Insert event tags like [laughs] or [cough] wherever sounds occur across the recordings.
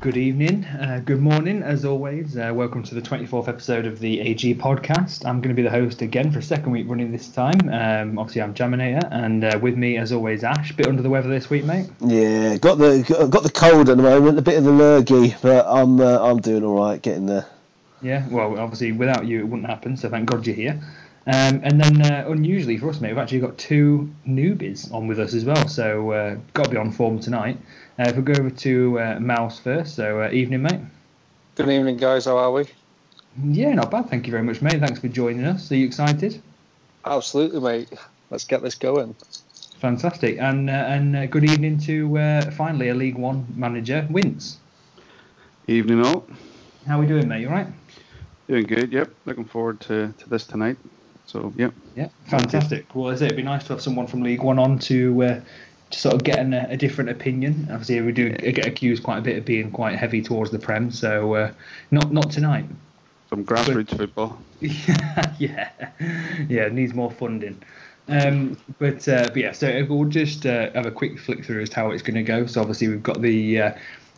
Good evening, uh, good morning, as always. Uh, welcome to the 24th episode of the AG podcast. I'm going to be the host again for a second week running this time. Um, obviously, I'm Jaminator, and uh, with me, as always, Ash. Bit under the weather this week, mate. Yeah, got the got the cold at the moment, a bit of the lurgy, but I'm uh, I'm doing all right, getting there. Yeah, well, obviously, without you, it wouldn't happen. So thank God you're here. Um, and then, uh, unusually for us, mate, we've actually got two newbies on with us as well. So uh, got to be on form tonight. Uh, if we go over to uh, Mouse first, so uh, evening, mate. Good evening, guys. How are we? Yeah, not bad. Thank you very much, mate. Thanks for joining us. Are you excited? Absolutely, mate. Let's get this going. Fantastic. And uh, and uh, good evening to uh, finally a League One manager, Wince. Evening all. How are we doing, mate? You all right? Doing good, yep. Looking forward to, to this tonight. So, yep. Yeah, fantastic. Well, as I it'd be nice to have someone from League One on to uh, to sort of get an, a different opinion. Obviously, we do get accused quite a bit of being quite heavy towards the Prem, so uh, not not tonight. Some grassroots football. yeah, [laughs] yeah, yeah. It needs more funding. Um, but, uh, but yeah, so we'll just uh, have a quick flick through as to how it's going to go. So obviously we've got the uh,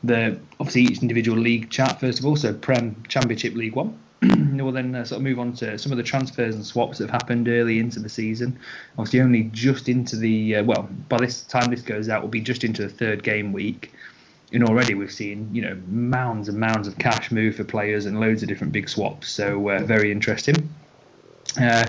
the obviously each individual league chat first of all. So Prem Championship League One. We'll then uh, sort of move on to some of the transfers and swaps that have happened early into the season. Obviously, only just into the uh, well, by this time this goes out, we'll be just into the third game week. And already we've seen you know mounds and mounds of cash move for players and loads of different big swaps. So uh, very interesting. Uh,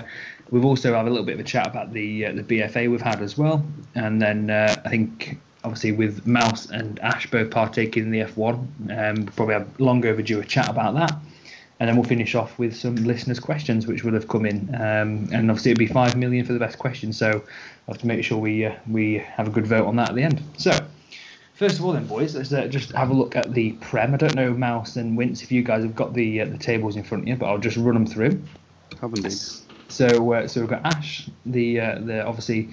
we've also had a little bit of a chat about the uh, the BFA we've had as well, and then uh, I think obviously with Mouse and Ash both partaking in the F1, um, we'll probably have long overdue a chat about that and then we'll finish off with some listeners' questions which will have come in. Um, and obviously, it'll be five million for the best question, so I'll have to make sure we uh, we have a good vote on that at the end. So, first of all, then, boys, let's uh, just have a look at the Prem. I don't know, Mouse and Wince, if you guys have got the uh, the tables in front of you, but I'll just run them through. Have indeed. So, uh, so we've got Ash, the uh, the obviously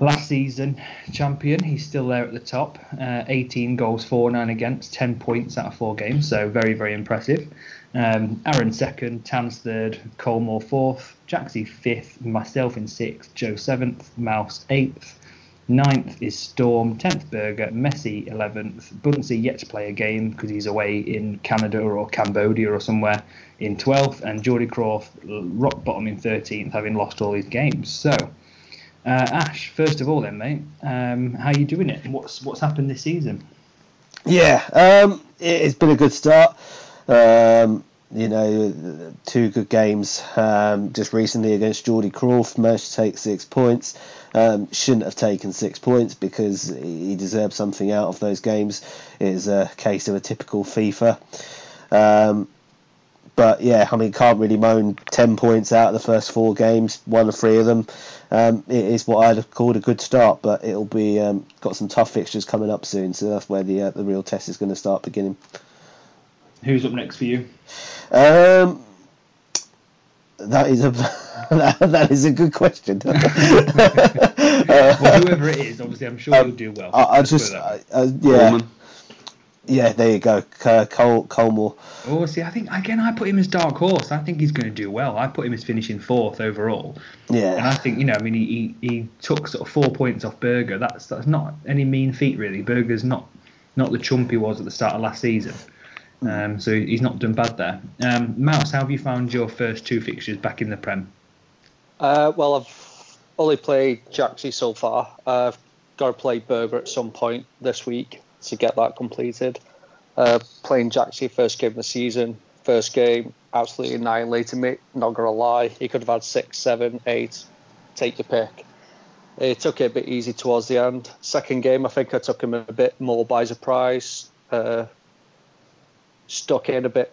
last season champion. He's still there at the top. Uh, 18 goals, 4 9 against, 10 points out of four games. So very, very impressive. Um, Aaron second, Tans third, Colmore fourth, Jaxie fifth, myself in sixth, Joe seventh, Mouse eighth, ninth is Storm, tenth Burger, Messi eleventh, Bunsey yet to play a game because he's away in Canada or Cambodia or somewhere in twelfth, and Geordie Croft rock bottom in thirteenth, having lost all his games. So. Uh, Ash, first of all, then, mate, um, how you doing it? What's what's happened this season? Yeah, um, it's been a good start. Um, you know, two good games um, just recently against Geordie Croft. Managed to take six points. Um, shouldn't have taken six points because he deserved something out of those games. It is a case of a typical FIFA. Um, but yeah, I mean, can't really moan. Ten points out of the first four games, one or three of them. Um, it is what I'd have called a good start, but it'll be um, got some tough fixtures coming up soon, so that's where the uh, the real test is going to start beginning. Who's up next for you? Um, that is a [laughs] that is a good question. [laughs] [laughs] well, whoever it is, obviously, I'm sure Um, you'll do well. I, I Let's put it just I, way. I, yeah Coleman. yeah there you go C- Cole Colmore. Oh, see, I think again, I put him as dark horse. I think he's going to do well. I put him as finishing fourth overall, Yeah, and I think you know, I mean, he, he, he took sort of four points off Berger. That's that's not any mean feat really. Berger's not not the chump he was at the start of last season. Um, so he's not done bad there. Um, Mouse, how have you found your first two fixtures back in the Prem? Uh, well, I've only played Jaxie so far. I've got to play Berger at some point this week to get that completed. Uh, playing Jaxie first game of the season, first game absolutely annihilated me. Not gonna lie, he could have had six, seven, eight. Take your pick. It took it a bit easy towards the end. Second game, I think I took him a bit more by surprise. Uh, stuck in a bit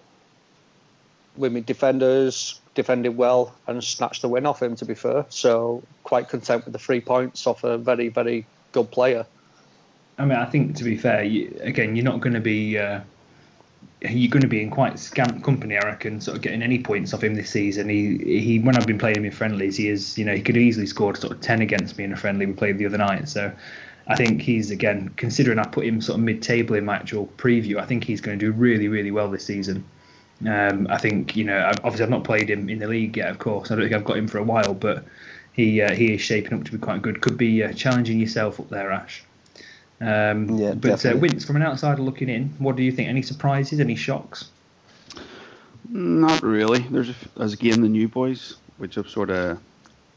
with my defenders, defended well, and snatched the win off him. To be fair, so quite content with the three points off a very, very good player. I mean, I think to be fair, you, again, you're not going to be uh, you're going to be in quite scant company, I reckon, sort of getting any points off him this season. He he when I've been playing him in friendlies, he is you know he could easily scored sort of ten against me in a friendly we played the other night. So I think he's again considering I put him sort of mid-table in my actual preview. I think he's going to do really really well this season. Um, I think you know obviously I've not played him in the league yet, of course. I don't think I've got him for a while, but he uh, he is shaping up to be quite good. Could be uh, challenging yourself up there, Ash. Um, Yeah, but uh. Wince, from an outsider looking in, what do you think? Any surprises? Any shocks? Not really. There's a f as again the new boys, which have sort of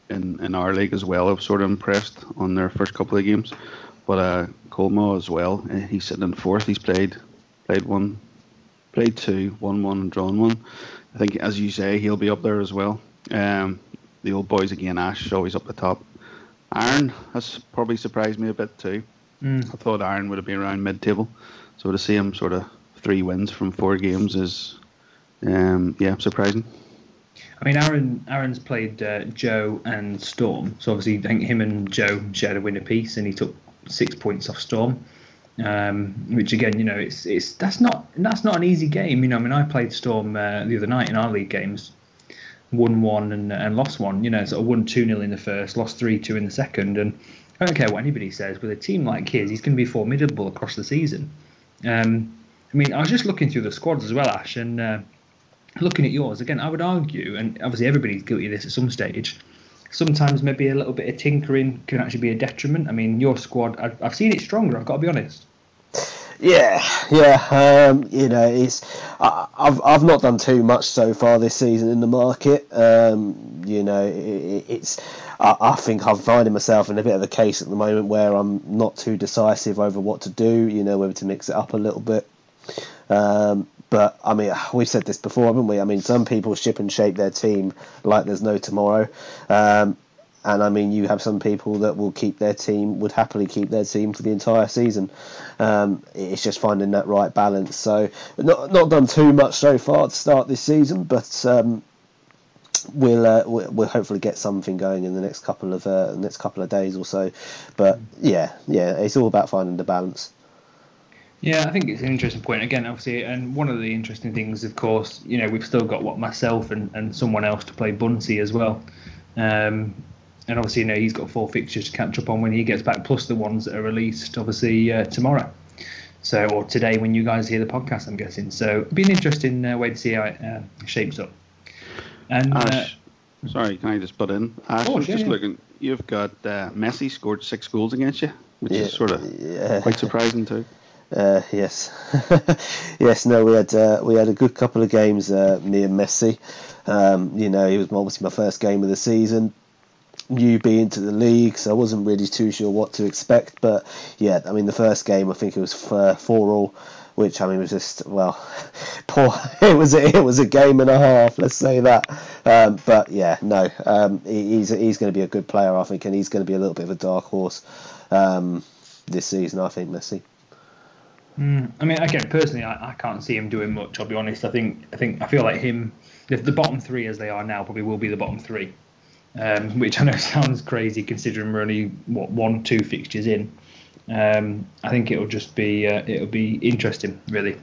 in in our league as well, have sort of impressed on their first couple of games. But uh, Colmo as well, uh, he's sitting in fourth. He's played played one, played two, won one, and drawn one. I think, as you say, he'll be up there as well. Um, the old boys again, Ash always up the top. Aaron has probably surprised me a bit too. Mm. I thought Aaron would have been around mid-table, so to see him sort of three wins from four games is, um, yeah, surprising. I mean, Aaron Aaron's played uh, Joe and Storm, so obviously I think him and Joe shared a win apiece, and he took six points off Storm. Um, which again, you know, it's it's that's not that's not an easy game. You know, I mean, I played Storm uh, the other night in our league games, won one and, and lost one. You know, sort of won two 0 in the first, lost three two in the second, and I don't care what anybody says. With a team like his, he's going to be formidable across the season. Um, I mean, I was just looking through the squads as well, Ash, and uh, looking at yours again, I would argue, and obviously everybody's guilty of this at some stage. Sometimes maybe a little bit of tinkering can actually be a detriment. I mean, your squad, I've, I've seen it stronger. I've got to be honest. Yeah, yeah. Um, you know, it's I, I've I've not done too much so far this season in the market. Um, you know, it- it's I, I think I'm finding myself in a bit of a case at the moment where I'm not too decisive over what to do. You know, whether to mix it up a little bit. Um, but I mean, [sighs] we've said this before, haven't we? I mean, some people ship and shape their team like there's no tomorrow. Um, and I mean, you have some people that will keep their team, would happily keep their team for the entire season. Um, it's just finding that right balance. So, not not done too much so far to start this season, but um, we'll, uh, we'll hopefully get something going in the next couple of uh, next couple of days or so. But yeah, yeah, it's all about finding the balance. Yeah, I think it's an interesting point. Again, obviously, and one of the interesting things, of course, you know, we've still got what myself and, and someone else to play Bunsey as well. Um, and obviously, you know, he's got four fixtures to catch up on when he gets back, plus the ones that are released, obviously, uh, tomorrow. So, or today when you guys hear the podcast, I'm guessing. So, it'll be an interesting uh, way to see how it uh, shapes up. And uh, Ash, sorry, can I just butt in? Ash, Of I was yeah, just yeah. looking. You've got uh, Messi scored six goals against you, which Yeah, is sort of yeah. quite surprising too. Uh, yes, [laughs] yes. No, we had uh, we had a good couple of games. Uh, me and Messi. Um, you know, it was obviously my first game of the season. Newbie into the league, so I wasn't really too sure what to expect. But yeah, I mean, the first game I think it was f- four all, which I mean was just well, [laughs] poor. It was a, it was a game and a half. Let's say that. Um, but yeah, no, um, he, he's he's going to be a good player, I think, and he's going to be a little bit of a dark horse um, this season. I think Messi. Mm, I mean, again, personally, I, I can't see him doing much. I'll be honest. I think I think I feel like him, the, the bottom three as they are now, probably will be the bottom three, um, which I know [laughs] sounds crazy considering we're only what one, two fixtures in. Um, I think it'll just be uh, it'll be interesting, really.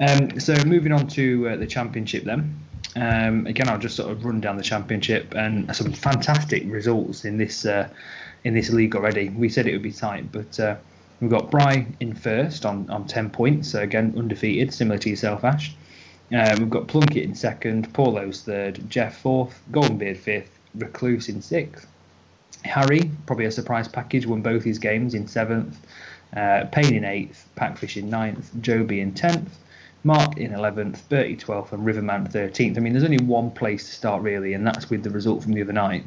Um, so moving on to uh, the championship then. Um, again, I'll just sort of run down the championship and some fantastic results in this uh, in this league already. We said it would be tight, but uh, we've got Bry in first on, on 10 points, so again undefeated, similar to yourself, Ash. Uh, we've got Plunkett in second, Paulo's third, Jeff fourth, Goldenbeard fifth, Recluse in sixth. Harry, probably a surprise package, won both his games in seventh. Uh, Payne in eighth, Packfish in ninth, Joby in tenth, Mark in eleventh, Bertie twelfth, and Riverman thirteenth. I mean, there's only one place to start really, and that's with the result from the other night,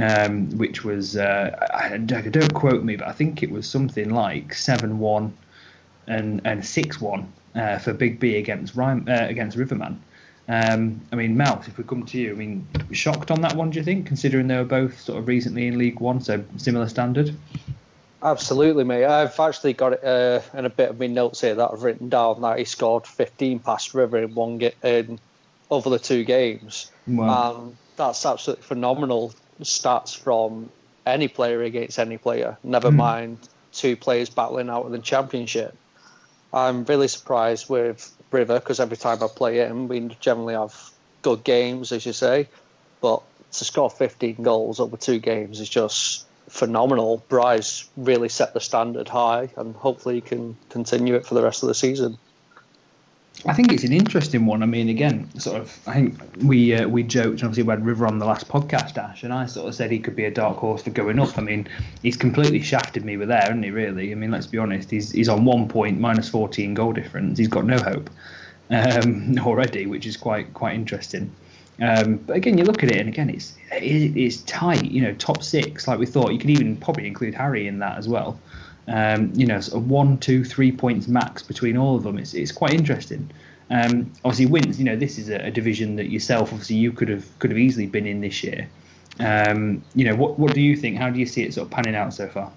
um, which was uh, I, don't quote me, but I think it was something like seven-one and and six-one uh, for Big B against Rhyme, uh, against Riverman. Um, I mean, Mouse, if we come to you, I mean, shocked on that one, do you think, considering they were both sort of recently in League One, so similar standard? Absolutely, mate. I've actually got it uh, in a bit of my notes here that I've written down that he scored 15 past River in one ga- in over the two games. Wow. Um, that's absolutely phenomenal stats from any player against any player. Never Mm. mind two players battling out in the championship. I'm really surprised with River because every time I play him, we generally have good games, as you say. But to score 15 goals over two games is just phenomenal. Bryce really set the standard high, and hopefully he can continue it for the rest of the season. I think it's an interesting one. I mean, again, sort of, I think we uh, we joked, obviously, we had River on the last podcast, Ash, and I sort of said he could be a dark horse for going up. I mean, he's completely shafted me with there, hasn't he, really? I mean, let's be honest, he's, he's on one point, minus 14 goal difference. He's got no hope um, [laughs] already, which is quite quite interesting. Um, but again, you look at it, and again, it's it's tight. You know, top six, like we thought. You could even probably include Harry in that as well. Um, you know, sort of one, two, three points max between all of them. It's it's quite interesting. Um, obviously, wins. You know, this is a, a, division that yourself, obviously, you could have could have easily been in this year. Um, you know, what what do you think? How do you see it sort of panning out so far?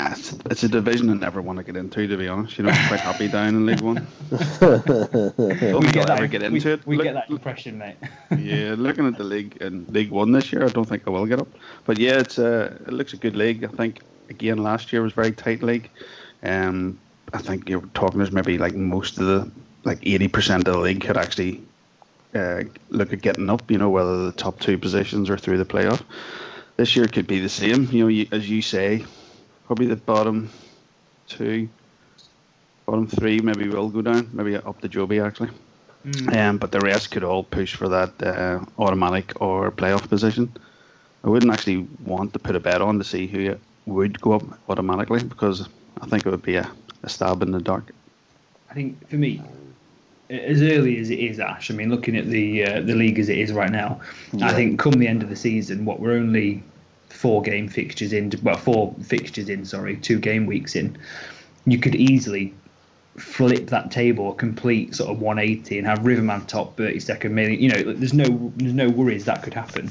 It's, it's a division I never want to get into, to be honest. You know, I'm quite happy down in League One. [laughs] Don't we get that, ever get we, it. We Look- get that impression, mate. [laughs] yeah, looking at the league in League One this year, I don't think I will get up. But yeah, it's a it looks a good league. I think again last year was a very tight league. Um, I think you're talking there's maybe like most of the like 80% of the league could actually uh, look at getting up. You know, whether the top two positions are through the playoff. This year could be the same. You know, you, as you say, probably the bottom two, bottom three maybe will go down. Maybe up to Joby actually. Um, but the rest could all push for that uh, automatic or playoff position. I wouldn't actually want to put a bet on to see who would go up automatically because I think it would be a, a stab in the dark. I think for me, as early as it is, Ash. I mean, looking at the uh, the league as it is right now, I think come the end of the season, what we're only four game fixtures in, well, four fixtures in, sorry, two game weeks in, you could easily flip that table a complete sort of 180 and have Riverman top 32nd million. You know, there's no there's no worries that could happen.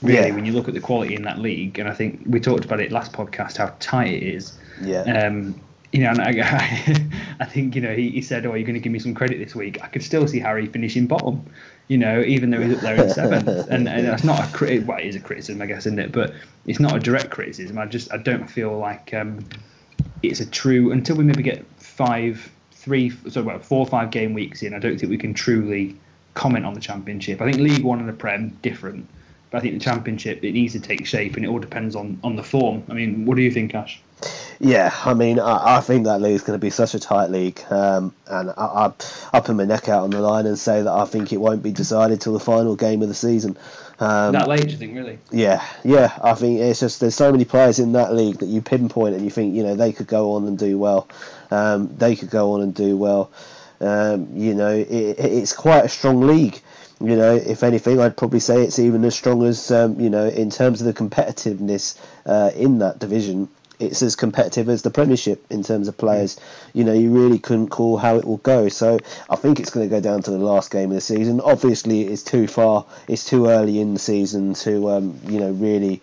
Really, Yeah. when you look at the quality in that league, and I think we talked about it last podcast how tight it is. Yeah. Um, you know, and I, [laughs] I think you know he, he said, "Oh, you're going to give me some credit this week." I could still see Harry finishing bottom. You know, even though he's up there in seventh, [laughs] and, and that's not a crit. Well, it is a criticism, I guess, isn't it? But it's not a direct criticism. I just I don't feel like um, it's a true until we maybe get five, three, so well, four or five game weeks in. I don't think we can truly comment on the championship. I think League One and the Prem different, but I think the championship it needs to take shape, and it all depends on on the form. I mean, what do you think, Ash? Yeah, I mean, I, I think that league's going to be such a tight league, um, and I, I, I put my neck out on the line and say that I think it won't be decided till the final game of the season. Um, that late, you think, really? yeah, yeah, I think it's just there's so many players in that league that you pinpoint and you think you know they could go on and do well, um, they could go on and do well. Um, you know, it, it- it's quite a strong league. You know, if anything, I'd probably say it's even as strong as um, you know in terms of the competitiveness uh, in that division. It's as competitive as the Premiership in terms of players. You know, you really couldn't call how it will go. So I think it's going to go down to the last game of the season. Obviously, it's too far. It's too early in the season to um, you know really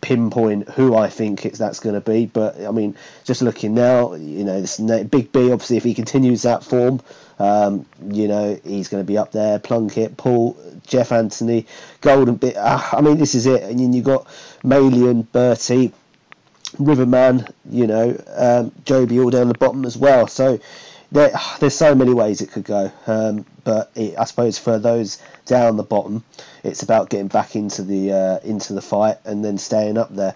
pinpoint who I think it's that's going to be. But I mean, just looking now, you know, this Big B. Obviously, if he continues that form, um, you know, he's going to be up there. Plunkett, Paul, Jeff Anthony, Golden Bit. Uh, I mean, this is it. And then you got Malian, Bertie. Riverman, you know, um, Joby all down the bottom as well. So there, there's so many ways it could go. Um, but it, I suppose for those down the bottom, it's about getting back into the uh, into the fight and then staying up there.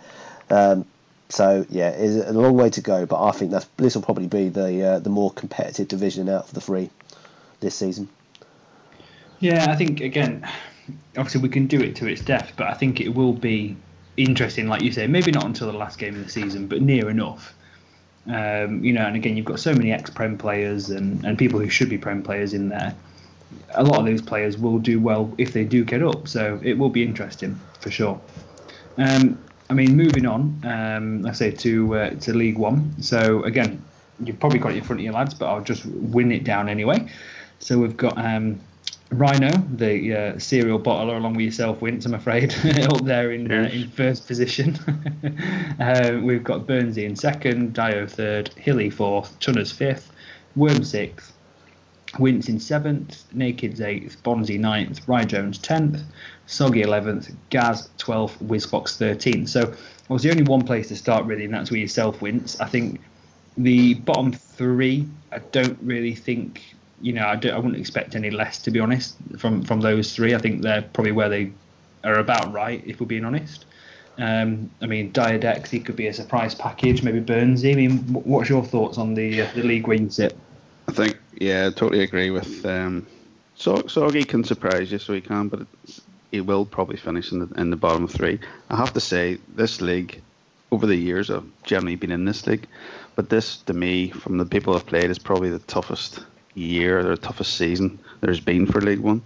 Um, so yeah, it's a long way to go. But I think that's this will probably be the uh, the more competitive division out of the three this season. Yeah, I think again, obviously we can do it to its death, but I think it will be interesting, like you say, maybe not until the last game of the season, but near enough. Um, you know, and again, you've got so many ex-prem players and, and people who should be prem players in there. A lot of those players will do well if they do get up, so it will be interesting for sure. Um, I mean, moving on, um, I say to uh, to League One. So again, you've probably got it in front of your lads, but I'll just win it down anyway. So we've got um, Rhino, the uh, serial bottler, along with yourself, Wince, I'm afraid, [laughs] up there in uh, in first position. [laughs] uh, we've got Burnsy in second, Dio third, Hilly fourth, Chunners fifth, Worm sixth, Wince in seventh, Naked's eighth, Bonzi ninth, Rye Jones tenth, Soggy eleventh, Gaz twelfth, Whizbox thirteenth. So it was the only one place to start really, and that's where yourself Wince. I think the bottom three, I don't really think, you know, I, don't, I wouldn't expect any less to be honest from from those three. I think they're probably where they are about right, if we're being honest. Um, I mean, Diadex, he could be a surprise package, maybe Burnsy. I mean, what's your thoughts on the uh, the league where sit? I think yeah, I totally agree with. Um, so Soggy can surprise you, so he can, but he will probably finish in the in the bottom three. I have to say, this league, over the years, I've generally been in this league, but this to me, from the people I've played, is probably the toughest year, or the toughest season there's been for League One.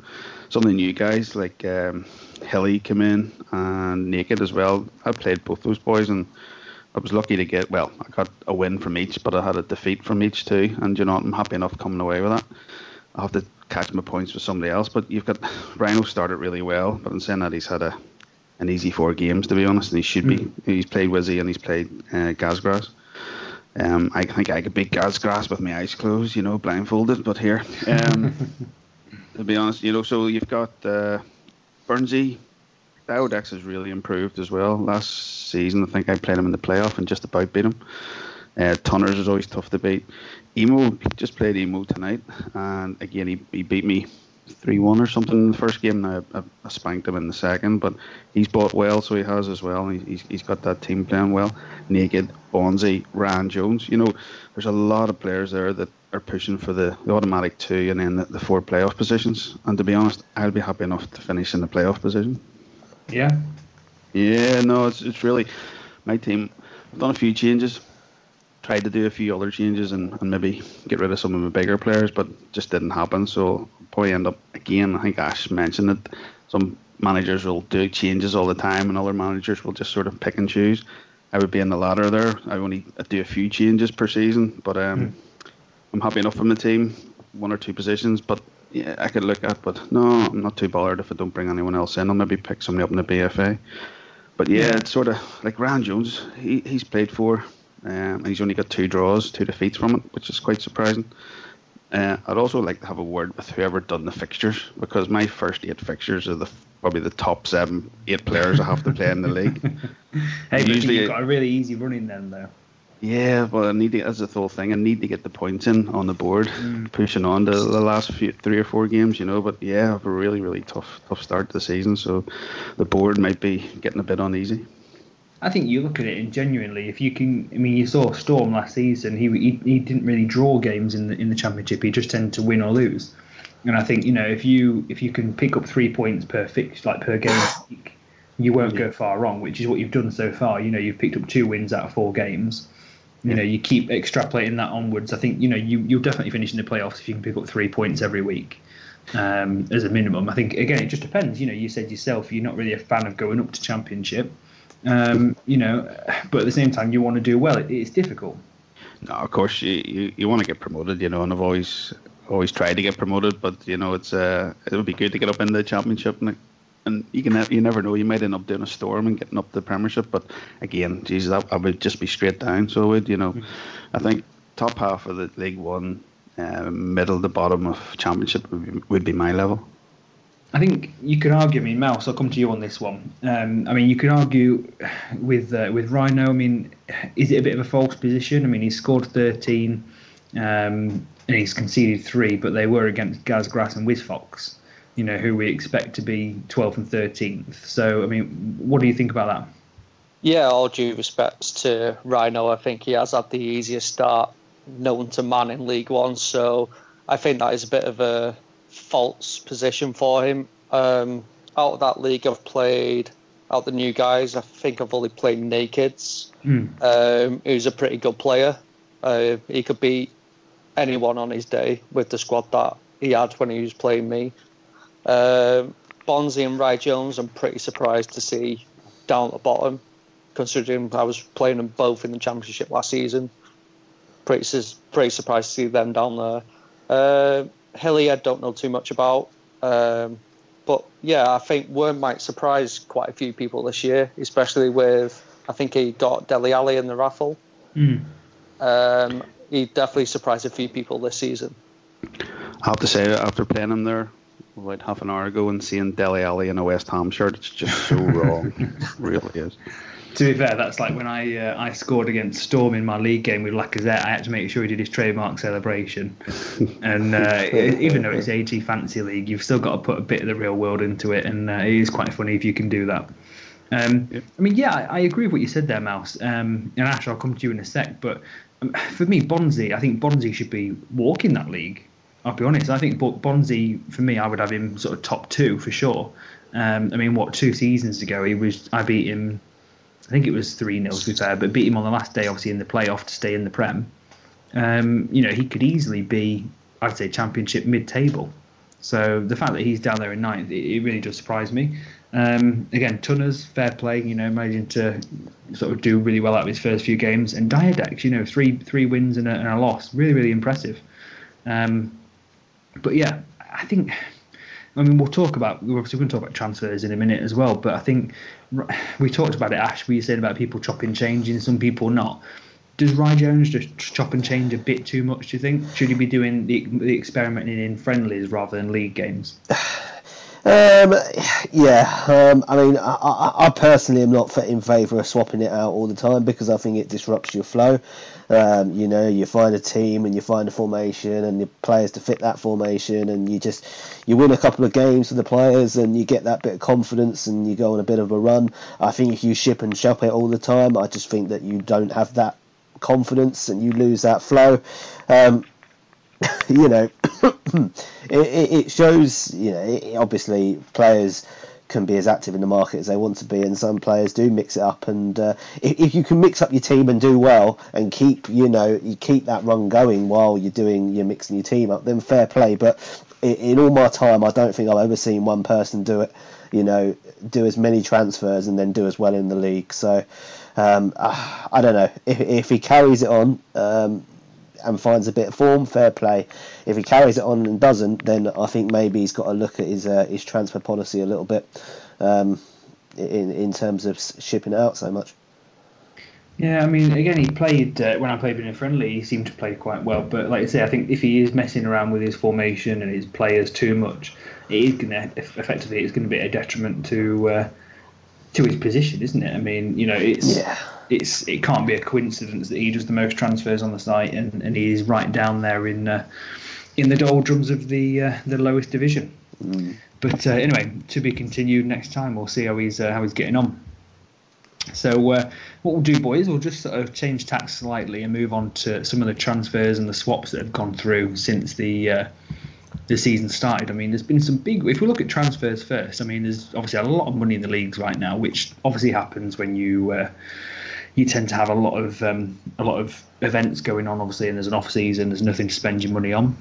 Some of the new guys like um, Hilly come in and Naked as well. I played both those boys and I was lucky to get well. I got a win from each, but I had a defeat from each too. And you know, I'm happy enough coming away with that. I have to catch my points with somebody else. But you've got [sighs] Rhino started really well, but in saying that, he's had a an easy four games to be honest, and he should be. Mm. He's played Wizzy and he's played uh. Um, I think I could beat Gazgrass with my eyes closed, you know, blindfolded. But here, um, [laughs] to be honest, you know, so you've got uh, Burnsy. Diodex has really improved as well. Last season, I think I played him in the playoff and just about beat him. Uh, Tunners is always tough to beat. Emo just played Emo tonight, and again he, he beat me three one or something in the first game. I, I, I, spanked him in the second, but he's bought well, so he has as well. He, he's, he's got that team playing well. Naked, Bonzi, Ryan Jones. You know, there's a lot of players there that are pushing for the, the automatic two and then the, the four playoff positions. And to be honest, I'll be happy enough to finish in the playoff position. Yeah. Yeah, no, it's it's really my team. I've done a few changes tried to do a few other changes and, and maybe get rid of some of the bigger players, but just didn't happen. So probably end up again. I think Ash mentioned it. Some managers will do changes all the time, and other managers will just sort of pick and choose. I would be in the latter there. I only do a few changes per season, but um, mm. I'm happy enough from the team, one or two positions. But yeah, I could look at, but no, I'm not too bothered if I don't bring anyone else in. I'll maybe pick somebody up in the BFA. But yeah, yeah. it's sort of like Ryan Jones. He he's played for um, and he's only got two draws, two defeats from it, which is quite surprising. Uh, I'd also like to have a word with whoever done the fixtures because my first eight fixtures are the probably the top seven, eight players I have to play in the league. [laughs] hey, usually you've got a really easy run in then though. Yeah, well, I need to, as the whole thing, I need to get the points in on the board, mm. pushing on to the last few, three or four games, you know. But yeah, I have a really, really tough, tough start to the season, so the board might be getting a bit uneasy. I think you look at it and genuinely, if you can, I mean, you saw Storm last season. He, he he didn't really draw games in the in the championship. He just tended to win or lose. And I think you know if you if you can pick up three points per fix like per game, you won't go far wrong. Which is what you've done so far. You know you've picked up two wins out of four games. You know you keep extrapolating that onwards. I think you know you you'll definitely finish in the playoffs if you can pick up three points every week. Um, as a minimum, I think again it just depends. You know, you said yourself you're not really a fan of going up to championship. Um, you know, but at the same time, you want to do well. It, it's difficult. No, of course you, you, you want to get promoted, you know, and I've always always tried to get promoted, but you know it's uh it would be good to get up in the championship and and you can you never know you might end up doing a storm and getting up to the Premiership, but again, Jesus, I, I would just be straight down. So would you know, I think top half of the League One, uh, middle to bottom of Championship would be, would be my level. I think you could argue. I mean, Mouse, I'll come to you on this one. Um, I mean, you could argue with uh, with Rhino. I mean, is it a bit of a false position? I mean, he's scored 13 um, and he's conceded three, but they were against Gazgrass and WizFox, you know, who we expect to be 12th and 13th. So, I mean, what do you think about that? Yeah, all due respects to Rhino, I think he has had the easiest start known to man in League One. So, I think that is a bit of a false position for him. Um, out of that league, I've played out the new guys. I think I've only played Nakeds, mm. um, who's a pretty good player. Uh, he could beat anyone on his day with the squad that he had when he was playing me. Uh, Bonzi and Ry Jones, I'm pretty surprised to see down at the bottom, considering I was playing them both in the championship last season. Pretty, pretty surprised to see them down there. Uh, Hilly, I don't know too much about. Um, but yeah, I think Worm might surprise quite a few people this year, especially with I think he got Dele Alli in the raffle. Mm. Um, he definitely surprised a few people this season. I have to say, after playing him there about half an hour ago and seeing Dele Alli in a West Ham shirt, it's just so [laughs] wrong. it really is to be fair, that's like when I uh, I scored against Storm in my league game with Lacazette. I had to make sure he did his trademark celebration. [laughs] and uh, even though it's AG Fantasy League, you've still got to put a bit of the real world into it, and uh, it is quite funny if you can do that. Um, yep. I mean, yeah, I, I, agree with what you said there, Mouse. Um, and Ash, I'll come to you in a sec. But um, for me, Bonzi, I think Bonzi should be walking that league. I'll be honest. I think Bonzi for me, I would have him sort of top two for sure. Um, I mean, what two seasons ago he was? I beat him. I think it was three 0 to be fair, but beat him on the last day, obviously in the playoff to stay in the Prem. Um, you know, he could easily be, I'd say, Championship mid-table. So the fact that he's down there in ninth, it, really does surprise me. Um, again, Tunners, fair play, you know, managing to sort of do really well out of his first few games. And Diadex, you know, three three wins and a, and a loss, really really impressive. Um, but yeah, I think. I mean, we'll talk about we're obviously going to talk about transfers in a minute as well. But I think we talked about it, Ash. We said about people chopping, changing, some people not. Does Rye Jones just chop and change a bit too much? Do you think should he be doing the, the experimenting in friendlies rather than league games? [sighs] Um, yeah, um, I mean, I, I, personally am not in favour of swapping it out all the time because I think it disrupts your flow. Um, you know, you find a team and you find a formation and the players to fit that formation, and you just you win a couple of games for the players and you get that bit of confidence and you go on a bit of a run. I think if you ship and shop it all the time, I just think that you don't have that confidence and you lose that flow. Um, [laughs] you know, [coughs] it, it, shows, you know, it, obviously players can be as active in the market as they want to be, and some players do mix it up. And uh, if, if, you can mix up your team and do well, and keep, you know, you keep that run going while you're doing, you're mixing your team up, then fair play. But in, in all my time, I don't think I've ever seen one person do it, you know, do as many transfers and then do as well in the league. So um, I don't know if, if he carries it on. Um, and finds a bit of form, fair play. If he carries it on and doesn't, then I think maybe he's got to look at his uh, his transfer policy a little bit um, in in terms of shipping it out so much. Yeah, I mean, again, he played uh, when I played in a friendly. He seemed to play quite well, but like I say, I think if he is messing around with his formation and his players too much, it is going to effectively it's going to be a detriment to uh, to his position, isn't it? I mean, you know, it's yeah it's it can't be a coincidence that he does the most transfers on the site and, and he is right down there in uh, in the doldrums of the uh, the lowest division. Mm. But uh, anyway, to be continued next time. We'll see how he's uh, how he's getting on. So uh, what we'll do, boys, we'll just sort of change tack slightly and move on to some of the transfers and the swaps that have gone through since the uh, the season started. I mean, there's been some big. If we look at transfers first, I mean, there's obviously a lot of money in the leagues right now, which obviously happens when you you tend to have a lot of um, a lot of events going on, obviously, and there's an off season. There's nothing to spend your money on.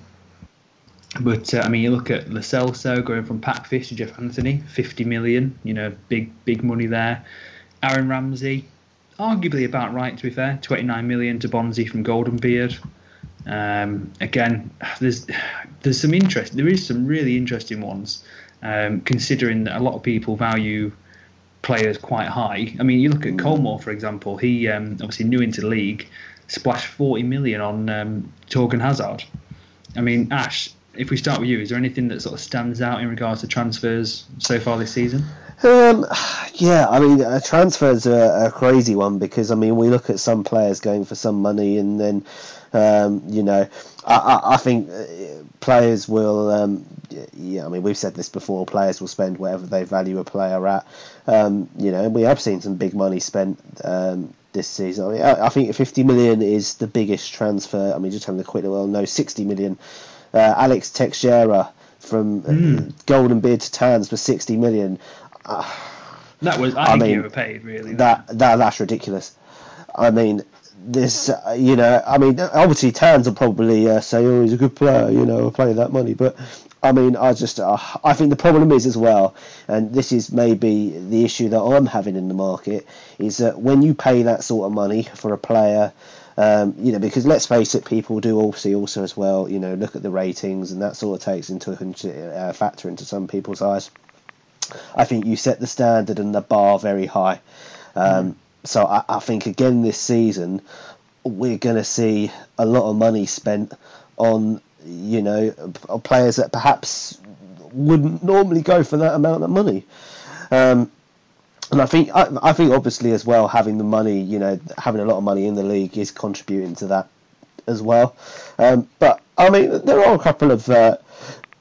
But uh, I mean, you look at Lo Celso going from Packfish to Jeff Anthony, 50 million. You know, big big money there. Aaron Ramsey, arguably about right to be fair, 29 million to Bonzi from Golden Beard. Um, again, there's there's some interest. There is some really interesting ones, um, considering that a lot of people value players quite high. I mean, you look at Colmore, for example. He um, obviously new into the league, splashed 40 million on um, Thorgan Hazard. I mean, Ash, if we start with you, is there anything that sort of stands out in regards to transfers so far this season? Um, yeah, I mean, uh, transfers are a crazy one because I mean, we look at some players going for some money, and then um, you know, I, I, I think uh, players will. Um, yeah, I mean, we've said this before. Players will spend whatever they value a player at. Um, you know, we have seen some big money spent um, this season. I mean, I, I, think 50 million is the biggest transfer. I mean, just having a quick well, no, 60 million. Uh, Alex Teixeira from mm. Golden Beard to Tans for 60 million. Uh, that was I, I think mean, you were paid really. That that that's ridiculous. I mean, this, uh, you know, I mean, obviously Tans will probably uh, say, "Oh, he's a good player," you know, playing that money. But I mean, I just, uh, I think the problem is as well, and this is maybe the issue that I'm having in the market, is that when you pay that sort of money for a player. Um, you know, because let's face it, people do also also as well. You know, look at the ratings, and that sort of takes into a uh, factor into some people's eyes. I think you set the standard and the bar very high. Um, mm so I, I think again this season we're going to see a lot of money spent on you know players that perhaps wouldn't normally go for that amount of money. Um, and I think I, I, think obviously as well having the money, you know, having a lot of money in the league is contributing to that as well. Um, but I mean, there are a couple of uh,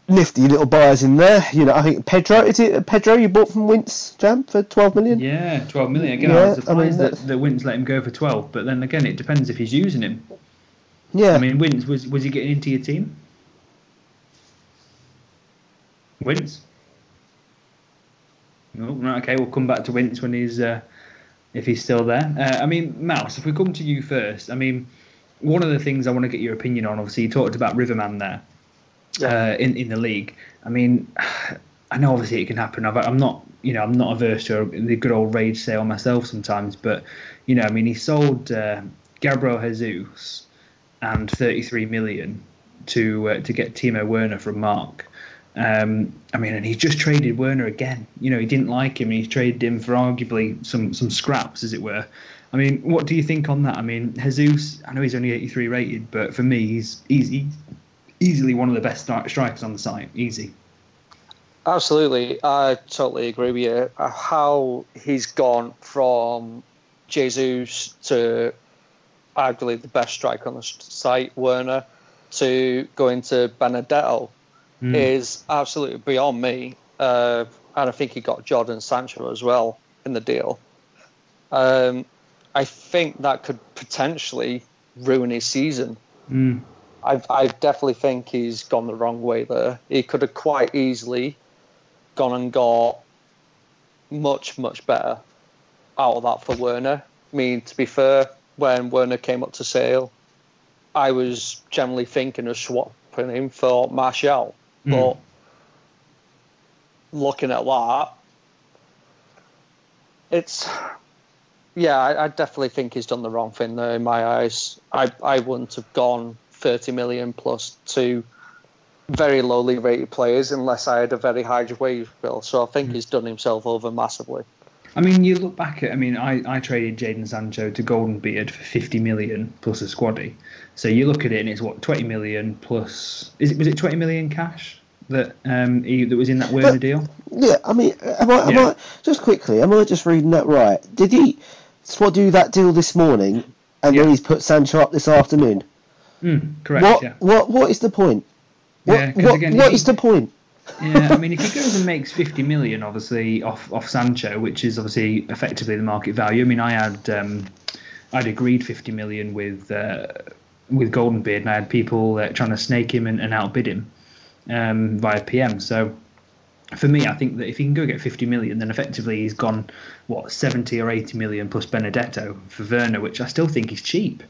nifty little buyers in there. You know, I think Pedro is it Pedro you bought from Wince Jam for twelve million? Yeah, twelve million. Again, yeah, I was surprised I mean, that, that Wince let him go for twelve, but then again, it depends if he's using him. Yeah. I mean, Wince was was he getting into your team? Wince. No, right, okay, we'll come back to Wince when he's uh, if he's still there. Uh, I mean, Mouse, if we come to you first, I mean, one of the things I want to get your opinion on, obviously, you talked about Riverman there Yeah. uh, in in the league. I mean, I know obviously it can happen. I've, I'm not, you know, I'm not averse to a, the good old rage sale myself sometimes, but you know, I mean, he sold uh, Gabriel Jesus and 33 million to uh, to get Timo Werner from Mark. Um, I mean, and he's just traded Werner again. You know, he didn't like him, he's traded him for arguably some some scraps, as it were. I mean, what do you think on that? I mean, Jesus, I know he's only 83 rated, but for me, he's he's easily one of the best stri- strikers on the site. Easy. Absolutely, I totally agree with you. How he's gone from Jesus to arguably the best striker on the site, Werner, to going to Benedetto Mm. is absolutely beyond me. Uh, and I think he got Jordan Sancho as well in the deal. Um, I think that could potentially ruin his season. Mm. I, I definitely think he's gone the wrong way there. He could have quite easily gone and got much, much better out of that for Werner. I mean, to be fair, when Werner came up to sale, I was generally thinking of swapping him for Martial. Mm. But looking at that, it's yeah, I, I definitely think he's done the wrong thing there in my eyes. I I wouldn't have gone 30 million plus plus to very lowly rated players unless I had a very high wage bill. So I think he's done himself over massively. I mean, you look back at. I mean, I, I traded Jadon Sancho to Golden Beard for 50 million plus a squaddy. So you look at it and it's what 20 million plus. Is it was it 20 million cash that um he, that was in that Werner deal? Yeah, I mean, am I, am Yeah. I just quickly? Am I just reading that right? Did he do that deal this morning, and Yeah. then he's put Sancho up this afternoon? Mm, correct. what? Yeah. What? What is the point? What? Yeah, what, again, what he- is the point? Yeah, I mean, if he goes and makes 50 million, obviously off off Sancho, which is obviously effectively the market value. I mean, I had um, I'd agreed 50 million with uh, with Golden Beard, and I had people uh, trying to snake him and, and outbid him um, via PM. So for me, I think that if he can go get 50 million, then effectively he's gone what 70 or 80 million plus Benedetto for Werner, which I still think is cheap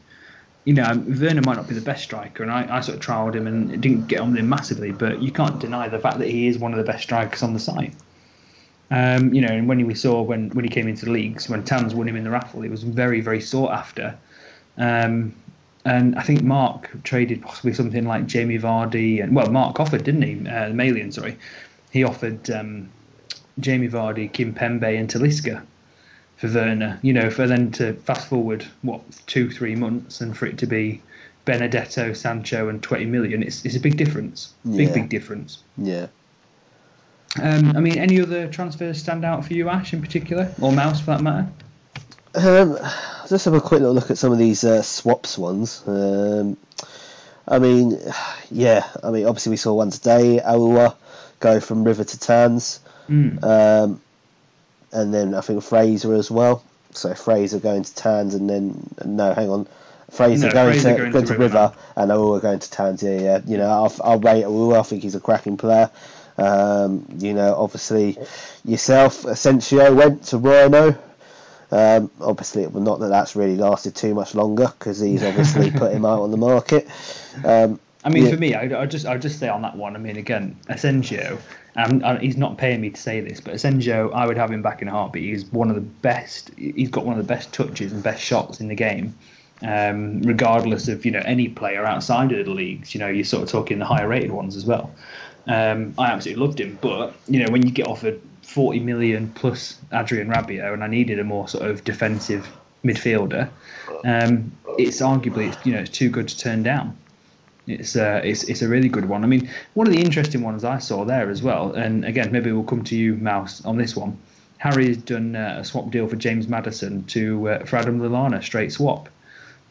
you know, Werner might not be the best striker, and I, I sort of trialled him and didn't get on with him massively, but you can't deny the fact that he is one of the best strikers on the site. Um, you know, and when we saw when, when he came into the leagues, when Tans won him in the raffle, it was very, very sought after. Um, and I think Mark traded possibly something like Jamie Vardy, and well, Mark offered, didn't he? Uh, Malian, sorry, he offered um, Jamie Vardy, Kimpembe, and Talisca for Werner. You know, for then to fast forward what two, three months, and for it to be Benedetto, Sancho, and 20 million, it's it's a big difference. Big, Yeah. big difference. Yeah. Um, I mean, any other transfers stand out for you, Ash, in particular, or Mouse for that matter? Um, let's have a quick little look at some of these uh, swaps ones. Um, I mean, yeah, I mean, obviously we saw one today, Aouar go from River to Tans, Mm. um, and then I think Fraser as well. So Fraser going to Tans, and then no, hang on, Fraser No, going, Fraser to, going going to to River River, and Aouar going to Tans. Yeah, yeah. You know, I'll, I'll rate Aouar. I think he's a cracking player. Um, you know, obviously yourself, Asensio went to Rhino. Um, obviously, it, not that that's really lasted too much longer because he's obviously [laughs] put him out on the market. Um, I mean, Yeah. for me, I, I just I just say on that one. I mean, again, Asensio, and and he's not paying me to say this, but Asensio, I would have him back in a heartbeat. He's one of the best. He's got one of the best touches and best shots in the game, um, regardless of you know any player outside of the leagues. You know, you're sort of talking the higher rated ones as well. Um, I absolutely loved him, but you know when you get offered 40 million plus Adrien Rabiot, and I needed a more sort of defensive midfielder, um, it's arguably you know it's too good to turn down. It's uh, it's it's a really good one. I mean, one of the interesting ones I saw there as well, and again maybe we'll come to you, Mouse, on this one. Harry has done uh, a swap deal for James Maddison to uh, for Adam Lallana, straight swap.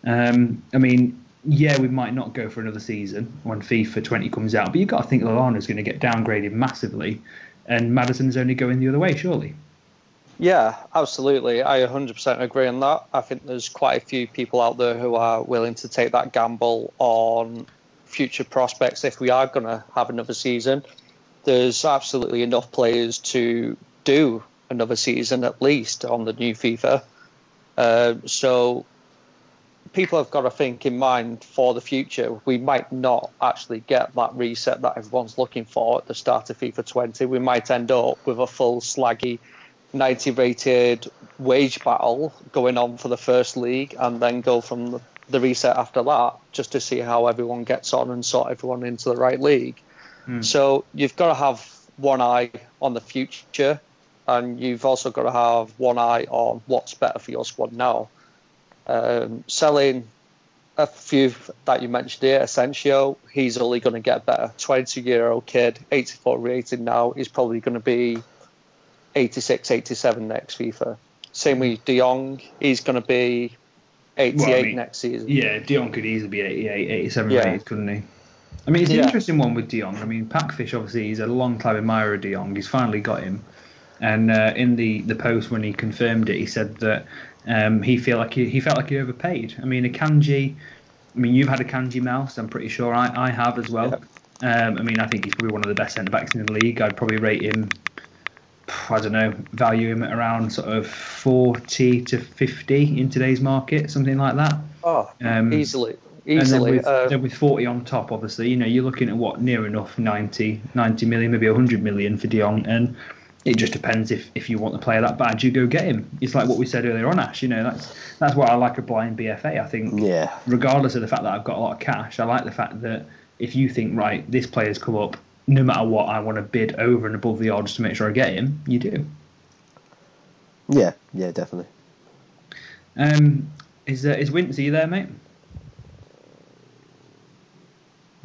Um, I mean, yeah, we might not go for another season when FIFA 20 comes out, but you've got to think Lallana's going to get downgraded massively, and Maddison's only going the other way, surely. Yeah, absolutely. I 100% agree on that. I think there's quite a few people out there who are willing to take that gamble on future prospects if we are going to have another season. there's absolutely enough players to do another season at least on the new FIFA. Uh, so people have got to think in mind for the future. We might not actually get that reset that everyone's looking for at the start of FIFA 20. We might end up with a full slaggy 90 rated wage battle going on for the first league and then go from the, the reset after that just to see how everyone gets on and sort everyone into the right league. Mm. So you've got to have one eye on the future and you've also got to have one eye on what's better for your squad now. Um, selling a few that you mentioned here, Asensio, he's only going to get better. 22 year old kid, 84 rated now, he's probably going to be 86, 87 next FIFA. Same with De Jong, he's going to be 88 well, I mean, next season. Yeah, Dion could easily be 88, 87 yeah. rated, couldn't he? I mean, it's an yeah. interesting one with Dion. I mean, Packfish, obviously, he's a long time admirer of Dion. He's finally got him. And uh, in the, the post when he confirmed it, he said that um, he feel like he, he felt like he overpaid. I mean, Akanji. I mean, you've had Akanji mouse. I'm pretty sure I, I have as well. Um, I mean, I think he's probably one of the best centre backs in the league. I'd probably rate him. I don't know, value him at around sort of 40 to 50 in today's market, something like that. Oh, um, easily. Easily. And then with, uh, then with 40 on top, obviously, you know, you're looking at what near enough 90, 90 million, maybe 100 million for De Jong. And it just depends if, if you want the player that bad, you go get him. It's like what we said earlier on, Ash. You know, that's that's what I like a blind BFA. I think, yeah. regardless of the fact that I've got a lot of cash, I like the fact that if you think right, this player's come up, no matter what, I want to bid over and above the odds to make sure I get him. You do. Yeah, yeah, definitely. Um, is uh, is Wince? Are you there, mate?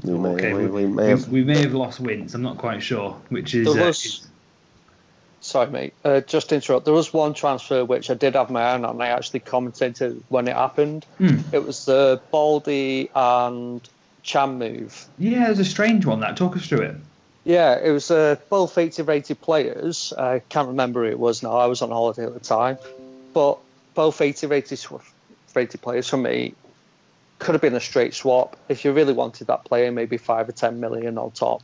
We may, okay, we, we, we, may have... we, may have lost Wince. I'm not quite sure, which is. There uh, was, uh, Sorry, mate. Uh, just to interrupt. There was one transfer which I did have my eye on, and I actually commented when it happened. Hmm. It was the Balde and Can move. Yeah, it was a strange one. That talk us through it. Yeah, it was uh, both 80 rated players. I can't remember who it was now. I was on holiday at the time, but both 80 rated rated players for me could have been a straight swap if you really wanted that player, maybe five or ten million on top.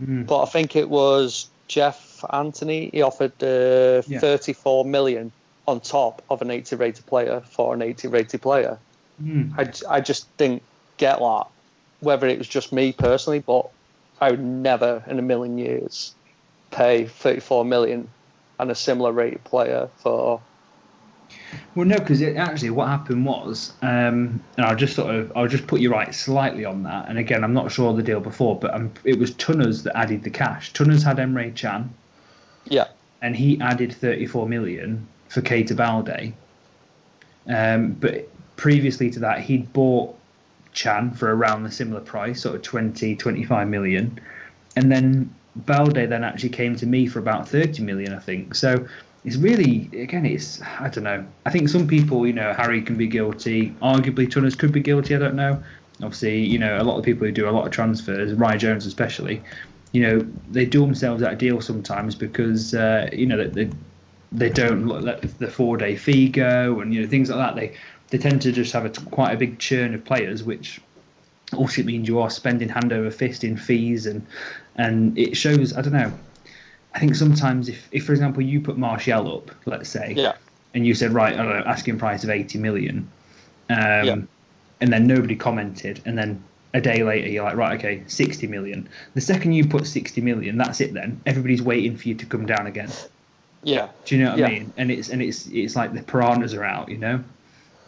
Mm. But I think it was Jeff Anthony. He offered uh, yeah. 34 million on top of an 80 rated player for an 80 rated player. Mm. I, I just didn't get that. Whether it was just me personally, but I would never in a million years pay 34 million and a similar rated player for well, no, because actually what happened was, um, and I'll just sort of, I'll just put you right slightly on that. And again, I'm not sure the deal before, but um, it was Tunners that added the cash. Tunners had Emre Can. Yeah. And he added 34 million for Keita Balde. Um, but previously to that, he'd bought Can for around the similar price, sort of 20, 25 million. And then Balde then actually came to me for about 30 million, I think. So it's really again it's I don't know. I think some people, you know, Harry can be guilty. Arguably Tunners could be guilty, I don't know. Obviously, you know, a lot of people who do a lot of transfers, Ryan Jones especially, you know, they do themselves out of deal sometimes because uh, you know they they don't let the four day fee go and you know things like that. They they tend to just have a quite a big churn of players, which also means you are spending hand over fist in fees and and it shows. I don't know. I think sometimes if, if for example you put Martial up, let's say, yeah. and you said right, I don't know, asking price of 80 million, um, yeah. and then nobody commented, and then a day later you're like right, okay, 60 million. The second you put 60 million, that's it. Then everybody's waiting for you to come down again. Yeah. Do you know what yeah. I mean? And it's and it's it's like the piranhas are out, you know.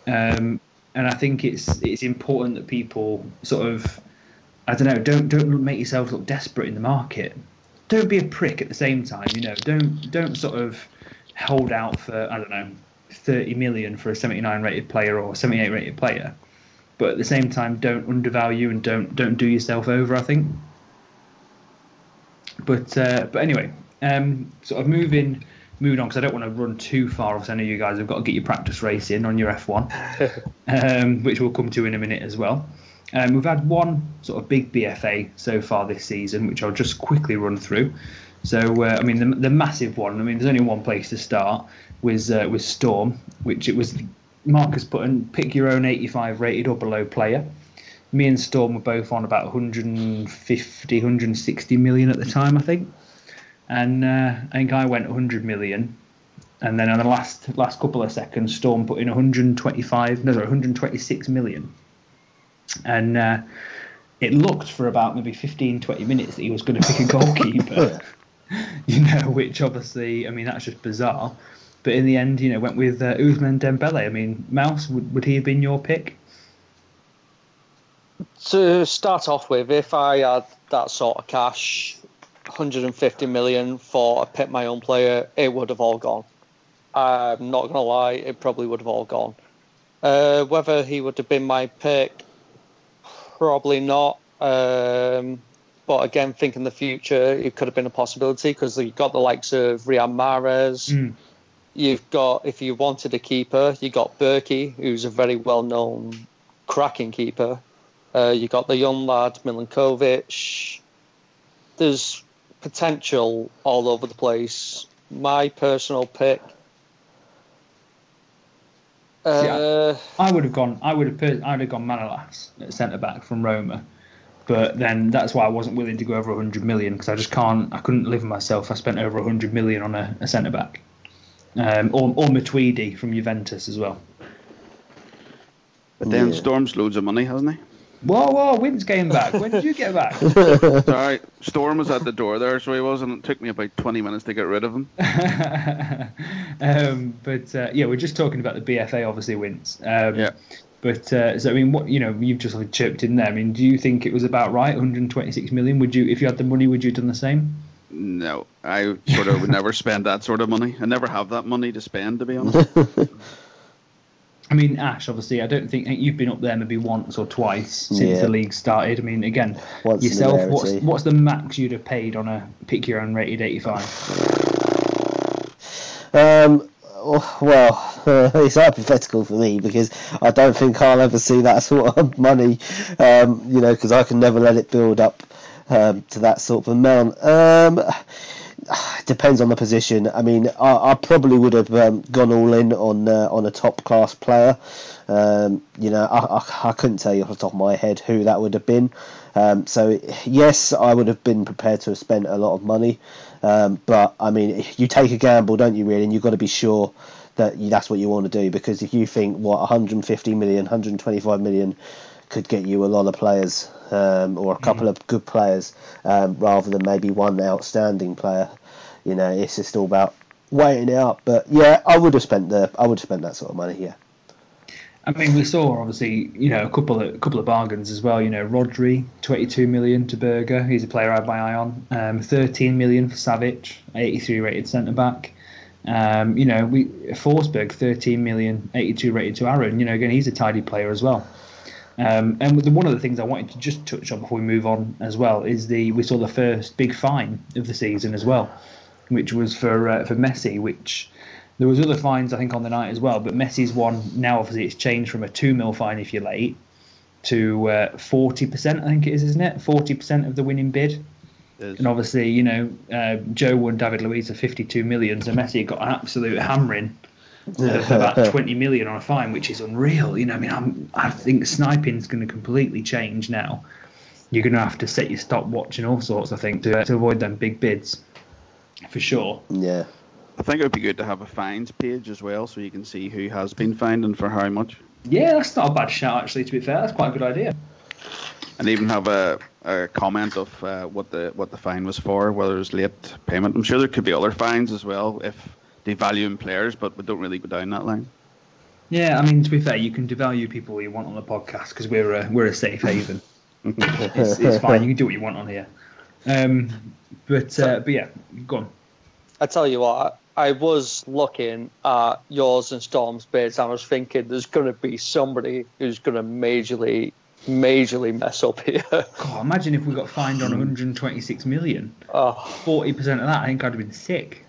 Um, and I think it's it's important that people sort of I don't know, don't don't make yourselves look desperate in the market don't be a prick at the same time. You know, don't don't sort of hold out for I don't know 30 million for a 79 rated player or 78 rated player, but at the same time don't undervalue and don't don't do yourself over. I think. But uh, but anyway, um, sort of moving moving on because I don't want to run too far off. I know you guys have got to get your practice racing on your F1, [laughs] um, which we'll come to in a minute as well. Um, we've had one sort of big BFA so far this season, which I'll just quickly run through. So, uh, I mean, the, the, massive one. I mean, there's only one place to start. Was uh, was Storm, which it was Marcus put pick your own 85 rated or below player. Me and Storm were both on about 150, 160 million at the time, I think. And uh, I think I went 100 million, and then on the last last couple of seconds, Storm put in 125, no, sorry, 126 million, and uh, it looked for about maybe 15, 20 minutes that he was going to pick a goalkeeper, [laughs] [laughs] you know, which obviously, I mean, that's just bizarre. But in the end, you know, went with uh, Ousmane Dembele. I mean, Mouse, would, would he have been your pick? To start off with, if I had that sort of cash, 150 million for a pick my own player, it would have all gone. I'm not gonna lie, it probably would have all gone. Uh, whether he would have been my pick, probably not. Um, but again, think in the future, it could have been a possibility because you've got the likes of Riyad Mahrez. Mm. You've got, if you wanted a keeper, you got Bürki, who's a very well-known cracking keeper. Uh, you got the young lad Milinkovic. There's potential all over the place. My personal pick. Uh, I would have gone. I would have. Per- I would have gone Manolas at centre back from Roma, but then that's why I wasn't willing to go over 100 million because I just can't. I couldn't live with myself. I spent over 100 million on a, a centre back, um, or or Matuidi from Juventus as well. But then Yeah. Storm's loads of money, hasn't he? Whoa, whoa! Wins came back. When did you get back? [laughs] Sorry, Storm was at the door there, so he was, and it took me about 20 minutes to get rid of him. [laughs] um, but uh, yeah, we're just talking about the BFA obviously wins. Um, Yeah. But uh, so I mean, what you know, you've just like chirped in there. I mean, do you think it was about right? 126 million. Would you, if you had the money, would you have done the same? No, I sort of would never spend that sort of money. I never have that money to spend, to be honest. [laughs] I mean, Ash, obviously, I don't think, you've been up there maybe once or twice since Yeah. the league started. I mean, again, Once yourself, what's what's the max you'd have paid on a pick your own rated 85? Um, well, [laughs] it's hypothetical for me because I don't think I'll ever see that sort of money, um, you know, because I can never let it build up um, to that sort of amount. Um, [sighs] depends on the position. I mean, I, I probably would have um, gone all in on uh, on a top class player. Um, you know, I, I, I couldn't tell you off the top of my head who that would have been. Um, so yes, I would have been prepared to have spent a lot of money. Um, but I mean, you take a gamble, don't you? Really, and you've got to be sure that you, that's what you want to do. Because if you think what 150 million, 125 million could get you a lot of players, um, or a couple of good players, um, rather than maybe one outstanding player, you know, it's just all about weighing it up. But yeah, I would have spent the, I would have spent that sort of money. Yeah. I mean, we saw obviously, you know, a couple of a couple of bargains as well. You know, Rodri, 22 million to Berger. He's a player I had my eye on. Um, 13 million for Savic, 83 rated centre back. Um, you know, we Forsberg, 13 million, 82 rated to Aaron. You know, again, he's a tidy player as well. Um, and the, one of the things I wanted to just touch on before we move on as well is the we saw the first big fine of the season as well, which was for uh, for Messi, which there was other fines I think on the night as well, but Messi's one now obviously it's changed from a two mil fine if you're late to forty percent. I think it is, isn't it? Forty percent of the winning bid. And obviously, you know, uh, Joe won David Luiz for 52 million, so Messi got an absolute hammering of [laughs] about 20 million on a fine, which is unreal. You know, I mean, I'm, I think sniping's going to completely change now. You're going to have to set your stopwatch and all sorts, I think, to, to avoid them big bids, for sure. Yeah. I think it would be good to have a fines page as well, so you can see who has been fined and for how much, Yeah, that's not a bad shout, actually, to be fair. That's quite a good idea. and even have a, a comment of uh, what the what the fine was for, whether it was late payment. I'm sure there could be other fines as well if they value in players, but we don't really go down that line. Yeah, I mean, to be fair, you can devalue people you want on the podcast because we're a, we're a safe haven. [laughs] it's, it's fine. You can do what you want on here. Um, but uh, but yeah, go on. I tell you what, I was looking at yours and Storm's bids, I was thinking there's going to be somebody who's going to majorly, majorly mess up here. God, imagine if we got fined on 126 million. oh, 40% of that, I think I'd have been sick.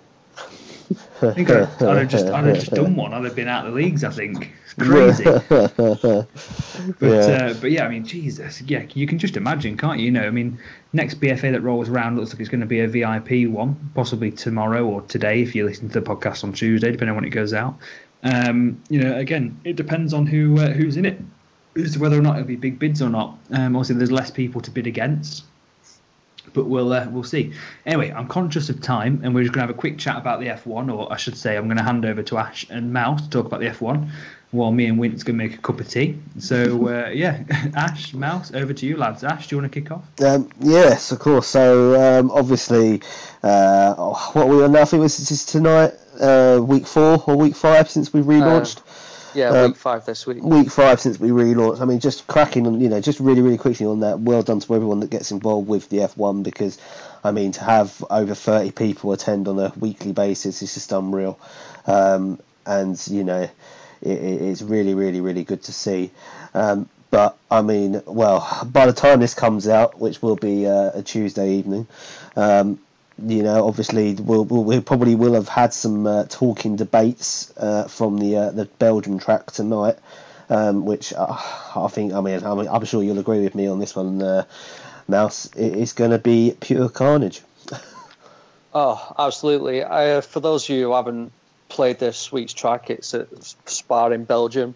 I think I'd, [laughs] I'd have just I'd have just done one. I'd have been out of the leagues. I think it's crazy. [laughs] But Yeah. uh, but yeah, I mean, Jesus, yeah, you can just imagine, can't you? You know, I mean, next BFA that rolls around looks like it's going to be a VIP one, possibly tomorrow or today if you listen to the podcast on Tuesday, depending on when it goes out. Um, you know, again, it depends on who uh, who's in it, as to whether or not it'll be big bids or not. Um, obviously, there's less people to bid against. But we'll uh, we'll see. Anyway, I'm conscious of time, and we're just gonna have a quick chat about the F1, or I should say, I'm gonna hand over to Ash and Mouse to talk about the F1, while me and Wint's gonna make a cup of tea. So uh, [laughs] yeah, [laughs] Ash, Mouse, over to you, lads. Ash, do you want to kick off? Um, yes, of course. So um, obviously, uh, what we now. I think this is tonight, uh, week four or week five since we relaunched. Yeah, Um, week five this week. week five since we relaunched. I mean, just cracking on, you know, just really, really quickly on that. Well done to everyone that gets involved with the F1 because, I mean, to have over 30 people attend on a weekly basis is just unreal. Um, and, you know, it, it- it's really, really, really good to see. Um, but, I mean, well, by the time this comes out, which will be uh, a Tuesday evening, um, you know, obviously we'll, we'll, we probably will have had some uh, talking debates uh, from the uh, the Belgium track tonight, um, which uh, I think, I mean, I'm, I'm sure you'll agree with me on this one, uh, Mouse. It is going to be pure carnage. [laughs] Oh, absolutely. Uh, for those of you who haven't played this week's track, it's at Spa in Belgium.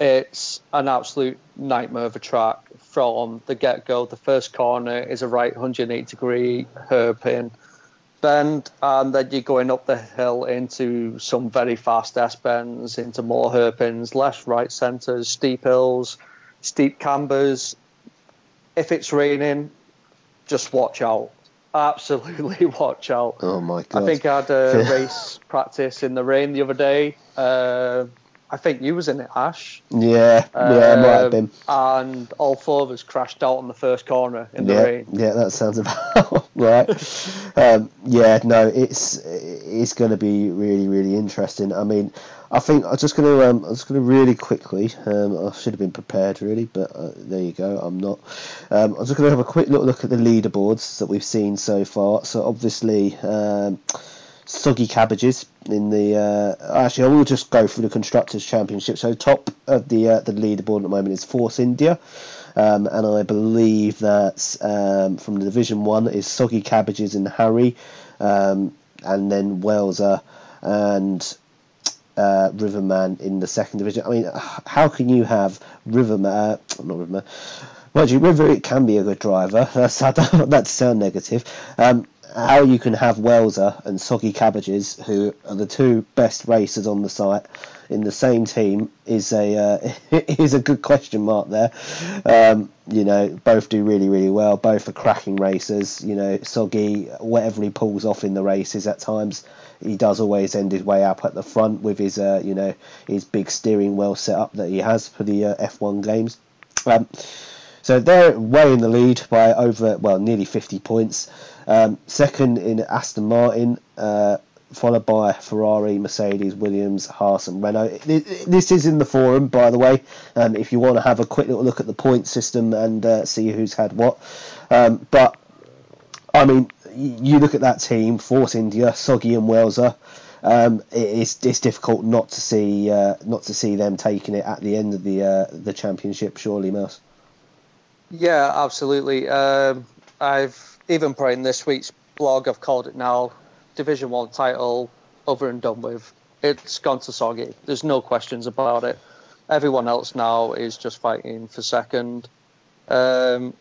It's an absolute nightmare of a track from the get go. The first corner is a right 180 degree hairpin bend, and then you're going up the hill into some very fast S bends, into more hairpins, left, right, centres, steep hills, steep cambers. If it's raining, just watch out. Absolutely [laughs] watch out. Oh my god! I think I had a [laughs] race practice in the rain the other day. Uh, I think you was in it, Ash. yeah, yeah, it might have Um, been. And all four of us crashed out on the first corner in the yeah, rain. yeah, that sounds about [laughs] right. um, yeah, no, it's it's going to be really, really interesting. I mean, I think I'm just going to um, I'm just going to really quickly. Um, I should have been prepared really, but uh, there you go. I'm not. Um, I'm just going to have a quick look look at the leaderboards that we've seen so far. So obviously. Um, Soggy cabbages in the. Uh, actually, I will just go through the constructors' championship. So top of the uh, the leaderboard at the moment is Force India, um, and I believe that um, from the Division One is Soggy Cabbages and Harry, um, and then Welser and uh, Riverman in the second division. I mean, how can you have Riverman? Uh, not Riverman. You, River it can be a good driver. [laughs] That's that to sound negative. Um, how you can have Welser and Soggy Cabbages, who are the two best racers on the site, in the same team is a uh, [laughs] is a good question mark there. Um, you know, both do really really well. Both are cracking racers. You know, Soggy, whatever he pulls off in the races at times, he does always end his way up at the front with his uh, you know his big steering wheel setup that he has for the uh, F1 games. Um, so they're way in the lead by over, well, nearly 50 points. Um, second in Aston Martin, uh, followed by Ferrari, Mercedes, Williams, Haas, and Renault. This is in the forum, by the way, um, if you want to have a quick little look at the point system and uh, see who's had what. Um, but, I mean, you look at that team, Force India, Soggy and Welser. Um, it, it's it's difficult not to see uh, not to see them taking it at the end of the uh, the championship. Surely, Mouse. Yeah, absolutely. Um, I've even put in this week's blog. I've called it now Division One title over and done with. It's gone to Soggy. There's no questions about it. Everyone else now is just fighting for second, um,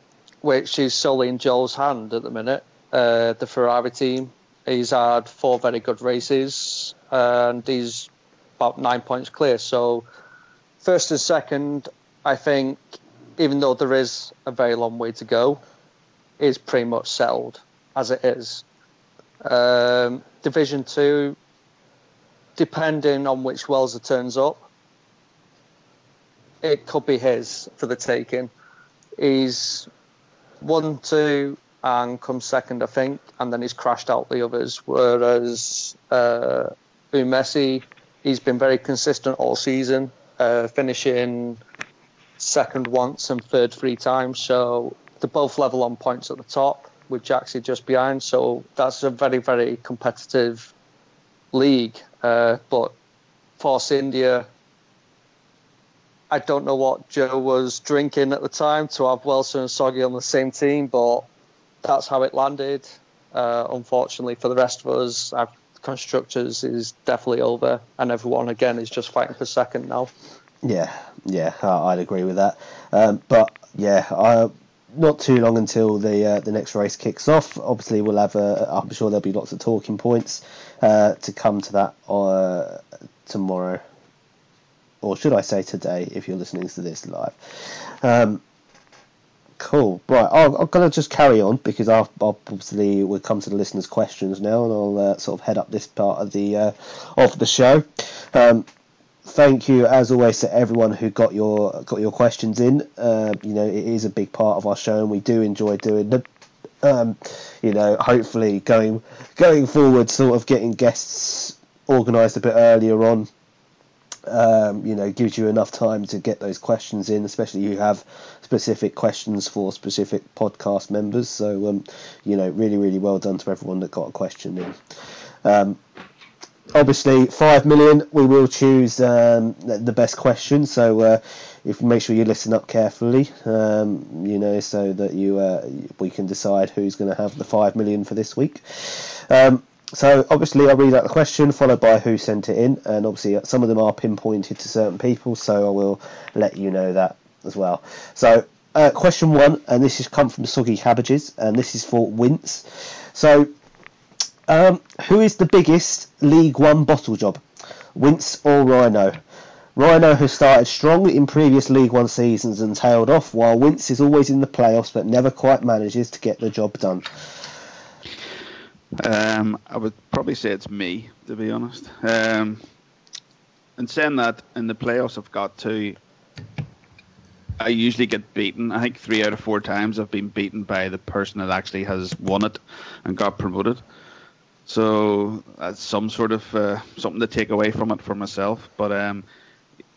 which is solely in Joel's hand at the minute. Uh, the Ferrari team. He's had four very good races, and he's about nine points clear. So, first and second, I think even though there is a very long way to go, is pretty much settled as it is. Um, Division two, depending on which Wells it turns up, it could be his for the taking. He's one, two, and comes second, I think, and then he's crashed out the others. Whereas uh, Umesi, he's been very consistent all season, uh, finishing second once and third three times. So they're both level on points at the top, with Jaxie just behind. So that's a very, very competitive league. Uh, but Force India, I don't know what Joe was drinking at the time to have Wilson and Soggy on the same team, but that's how it landed. Uh, unfortunately for the rest of us, our constructors is definitely over, and everyone again is just fighting for second now. Yeah, yeah, I'd agree with that. Um, but yeah, I, not too long until the uh, the next race kicks off. Obviously, we'll have. A, I'm sure there'll be lots of talking points uh, to come to that uh, tomorrow, or should I say today, if you're listening to this live. Um, cool. Right, I'm, I'm to just carry on because I'll, I'll obviously we'll come to the listeners' questions now, and I'll uh, sort of head up this part of the uh, of the show. Um, thank you as always to everyone who got your got your questions in. Uh, you know, it is a big part of our show, and we do enjoy doing them. Um, you know, hopefully going going forward, sort of getting guests organised a bit earlier on. Um, you know, gives you enough time to get those questions in, especially you have specific questions for specific podcast members. So, um, you know, really, really well done to everyone that got a question in. Obviously, five million, we will choose um, the best question. So, uh, if make sure you listen up carefully, um, you know, so that you uh, we can decide who's going to have the five million for this week. Um, so obviously, I'll read out the question followed by who sent it in, and obviously some of them are pinpointed to certain people, so I will let you know that as well. So uh, question one, and this has come from Soggy Cabbages, and this is for Wince. So um, who is the biggest League One bottle job, Wince or Rhino? Rhino has started strong in previous League One seasons and tailed off, while Wince is always in the playoffs but never quite manages to get the job done. Um, I would probably say it's me, to be honest. Um, and saying that, in the playoffs I've got to, I usually get beaten. I think three out of four times I've been beaten by the person that actually has won it and got promoted. So that's some sort of uh, something to take away from it for myself. But um,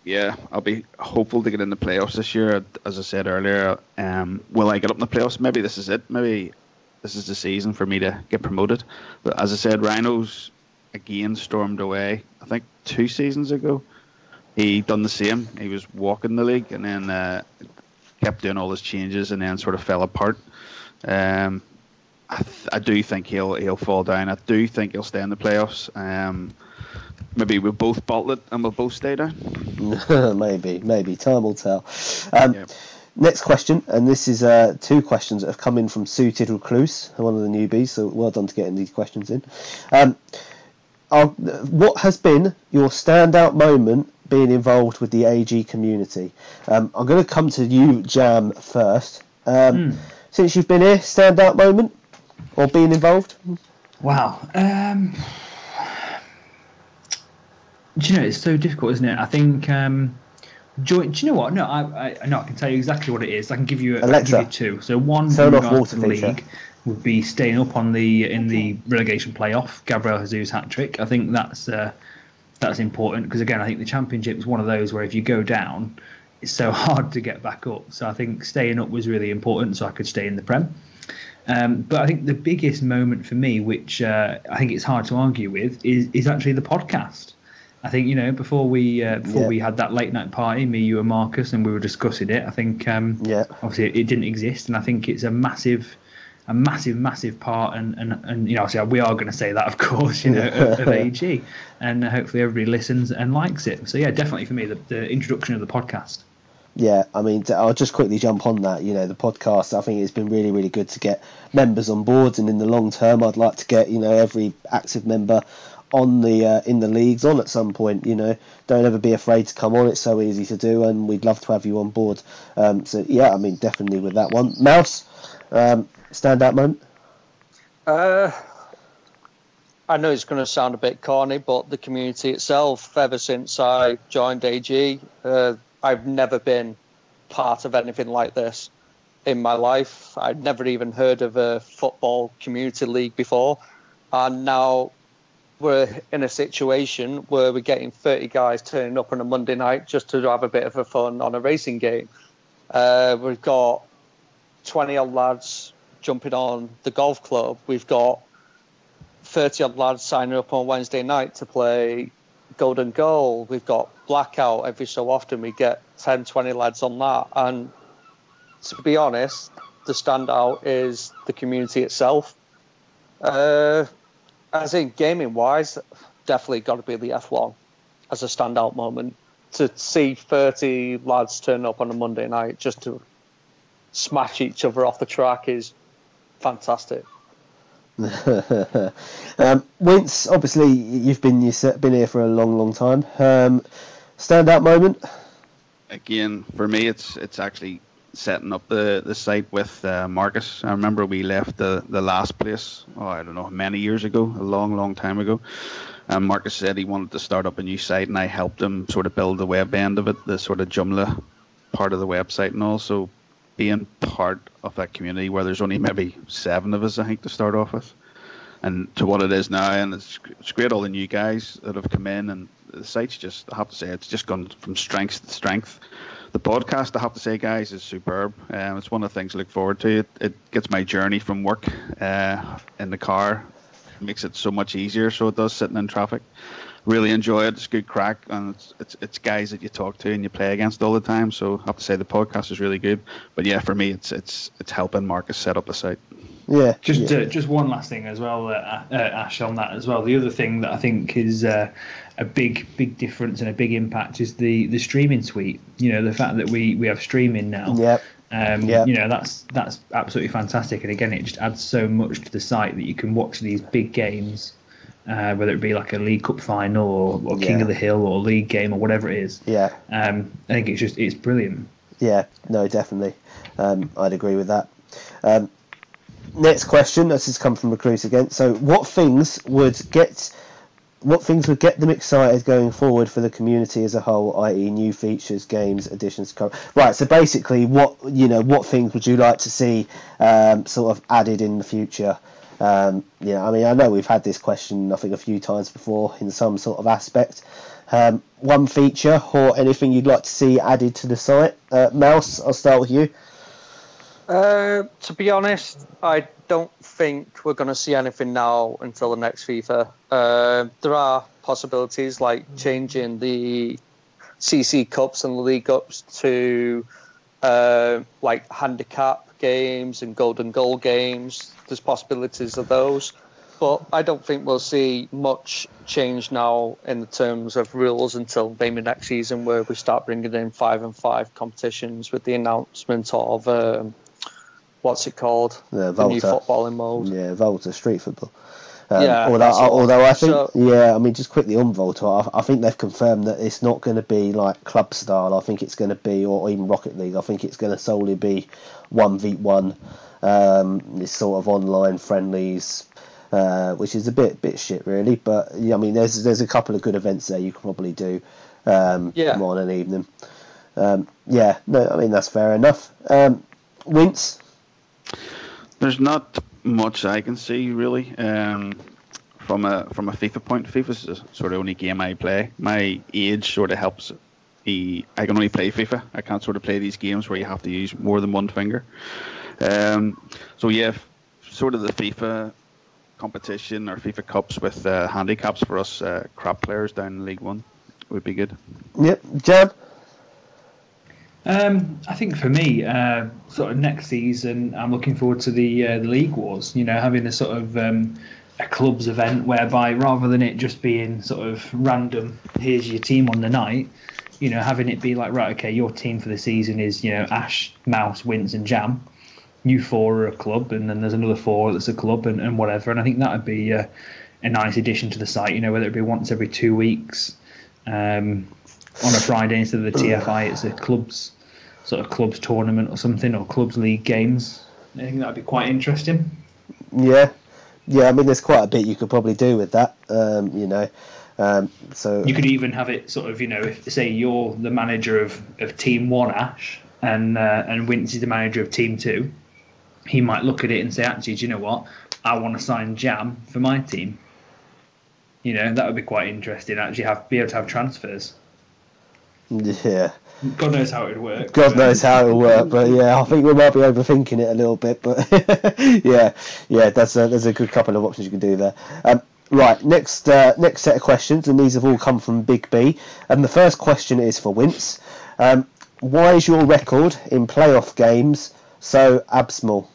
yeah, I'll be hopeful to get in the playoffs this year. As I said earlier, um, will I get up in the playoffs? Maybe this is it. Maybe this is the season for me to get promoted. But as I said, Rhinos again stormed away. I think two seasons ago, he done the same. He was walking the league and then uh, kept doing all his changes and then sort of fell apart. Um, I, th- I, do think he'll he'll fall down. I do think he'll stay in the playoffs. Um, maybe we'll both bottle it and we'll both stay down. [laughs] maybe, maybe time will tell. Um, yeah. Next question, and this is uh, two questions that have come in from Sue Tiddlecluse, one of the newbies. So well done to getting these questions in. Um, what has been your standout moment being involved with the AG community? Um, I'm going to come to you, Jam, first. Mm. Since you've been here, standout moment or being involved? Wow. Um, do you know it's so difficult, isn't it? I think. Um, join. Do you know what? No, I, I no, I can tell you exactly what it is. I can give you, a, Alexa, give you two. So one Turn to the league would be staying up on the in the relegation playoff. Gabriel Jesus hat trick. I think that's uh, that's important because again, I think the championship is one of those where if you go down, it's so [laughs] hard to get back up. So I think staying up was really important, so I could stay in the prem. Um, but I think the biggest moment for me, which uh, I think it's hard to argue with, is is actually the podcast. I think you know before we uh, before yeah. we had that late night party, me, you, and Marcus, and we were discussing it. I think um, yeah. obviously it, it, didn't exist, and I think it's a massive, a massive, massive part. And and, and you know, obviously we are going to say that, of course, you know, of, of AG, [laughs] and hopefully everybody listens and likes it. So yeah, definitely for me, the, the introduction of the podcast. Yeah, I mean, I'll just quickly jump on that. You know, the podcast. I think it's been really, really good to get members on board, and in the long term, I'd like to get you know every active member on the uh, in the leagues on at some point. You know, don't ever be afraid to come on. It's so easy to do, and we'd love to have you on board. Um, so yeah, I mean, definitely with that one. Mouse, um, standout moment. Uh, I know it's going to sound a bit corny, but the community itself, ever since I joined AG, uh, I've never been part of anything like this in my life. I'd never even heard of a football community league before, and now we're in a situation where we're getting 30 guys turning up on a Monday night just to have a bit of a fun on a racing game. Uh, we've got 20 odd lads jumping on the golf club. We've got 30 odd lads signing up on Wednesday night to play Golden Goal. We've got Blackout every so often. We get 10, 20 lads on that. And to be honest, the standout is the community itself. Uh, as in gaming wise, definitely got to be the F1 as a standout moment. To see 30 lads turn up on a Monday night just to smash each other off the track is fantastic. [laughs] um, Wince, obviously you've been you've been here for a long, long time. Um, standout moment? Again, for me, it's it's actually setting up the, the site with uh, Marcus. I remember we left the, the last place, oh, I don't know, many years ago, a long, long time ago. And Marcus said he wanted to start up a new site, and I helped him sort of build the web end of it, the sort of Joomla part of the website, and also being part of that community where there's only maybe seven of us, I think, to start off with, and to what it is now. And it's, it's great, all the new guys that have come in, and the site's just, I have to say, it's just gone from strength to strength. The podcast, I have to say, guys, is superb. Um, it's one of the things I look forward to. It, it gets my journey from work uh, in the car, makes it so much easier. So it does sitting in traffic really enjoy it. It's good crack, and it's, it's, it's guys that you talk to and you play against all the time. So I have to say the podcast is really good. But yeah, for me, it's it's it's helping Marcus set up the site. Yeah. Just yeah. Uh, just one last thing as well, uh, uh, Ash, on that as well. The other thing that I think is uh, a big big difference and a big impact is the the streaming suite. You know, the fact that we we have streaming now. Yep. Um, Yep. You know, that's that's absolutely fantastic. And again, it just adds so much to the site that you can watch these big games. Uh, whether it be like a League Cup final or, or King Yeah. of the Hill or league game or whatever it is, Yeah. um, I think it's just it's brilliant. Yeah, no, definitely. Um, I'd agree with that. Um, next question. This has come from recruits again. So, what things would get what things would get them excited going forward for the community as a whole, i.e., new features, games, additions? Right. So basically, what you know, what things would you like to see um, sort of added in the future? Um, yeah, I mean, I know we've had this question, I think, a few times before in some sort of aspect. Um, one feature or anything you'd like to see added to the site? Uh, Mouse, I'll start with you. Uh, to be honest, I don't think we're going to see anything now until the next FIFA. Uh, there are possibilities like changing the CC Cups and the League Cups to uh, like handicap games and golden goal games. There's possibilities of those. But I don't think we'll see much change now in the terms of rules until maybe next season, where we start bringing in five and five competitions with the announcement of um, what's it called? The the new footballing mode. Yeah, Volta street football. Um, Yeah, although, that's the one. although I think, So- yeah, I mean, just quickly on Volta, I, I think they've confirmed that it's not going to be like club style. I think it's going to be, or even Rocket League. I think it's going to solely be one v one. Um, this sort of online friendlies, uh, which is a bit bit shit really. But yeah, I mean, there's there's a couple of good events there you can probably do um, Yeah. on an evening. Um, yeah, no, I mean that's fair enough. Um, Wince, There's not much I can see really. Um, from a from a FIFA point, FIFA's the sort of only game I play. My age sort of helps. Me, I can only play FIFA. I can't sort of play these games where you have to use more than one finger. Um, so yeah, sort of the FIFA competition or FIFA cups with uh, handicaps for us uh, crap players down in League One would be good. yep, Jab. Um, I think for me, uh, sort of next season, I'm looking forward to the uh, the league wars. You know, having a sort of um, a clubs event whereby rather than it just being sort of random, here's your team on the night. You know, having it be like right, okay, your team for the season is you know Ash, Mouse, Wins, and Jam. You four are a club, and then there's another four that's a club, and, and whatever. And I think that would be uh, a nice addition to the site. You know, whether it be once every two weeks. Um, on a Friday instead of the TFI, it's a clubs sort of clubs tournament or something, or clubs league games. I think that'd be quite interesting. Yeah, yeah. I mean, there's quite a bit you could probably do with that. Um, you know, um, so You could even have it sort of, you know, if say you're the manager of, of Team One, Ash, and uh, and Wince is the manager of Team Two, he might look at it and say, actually, do you know what? I want to sign Jam for my team. You know, that would be quite interesting. Actually, have be able to have transfers. [laughs] yeah. God knows how it would work. God but- knows how it'll work, but yeah, I think we might be overthinking it a little bit. But [laughs] yeah, yeah, that's a, there's a good couple of options you can do there. Um, right, next uh, next set of questions, and these have all come from Big B. And the first question is for Wince. Um, why is your record in playoff games so abysmal?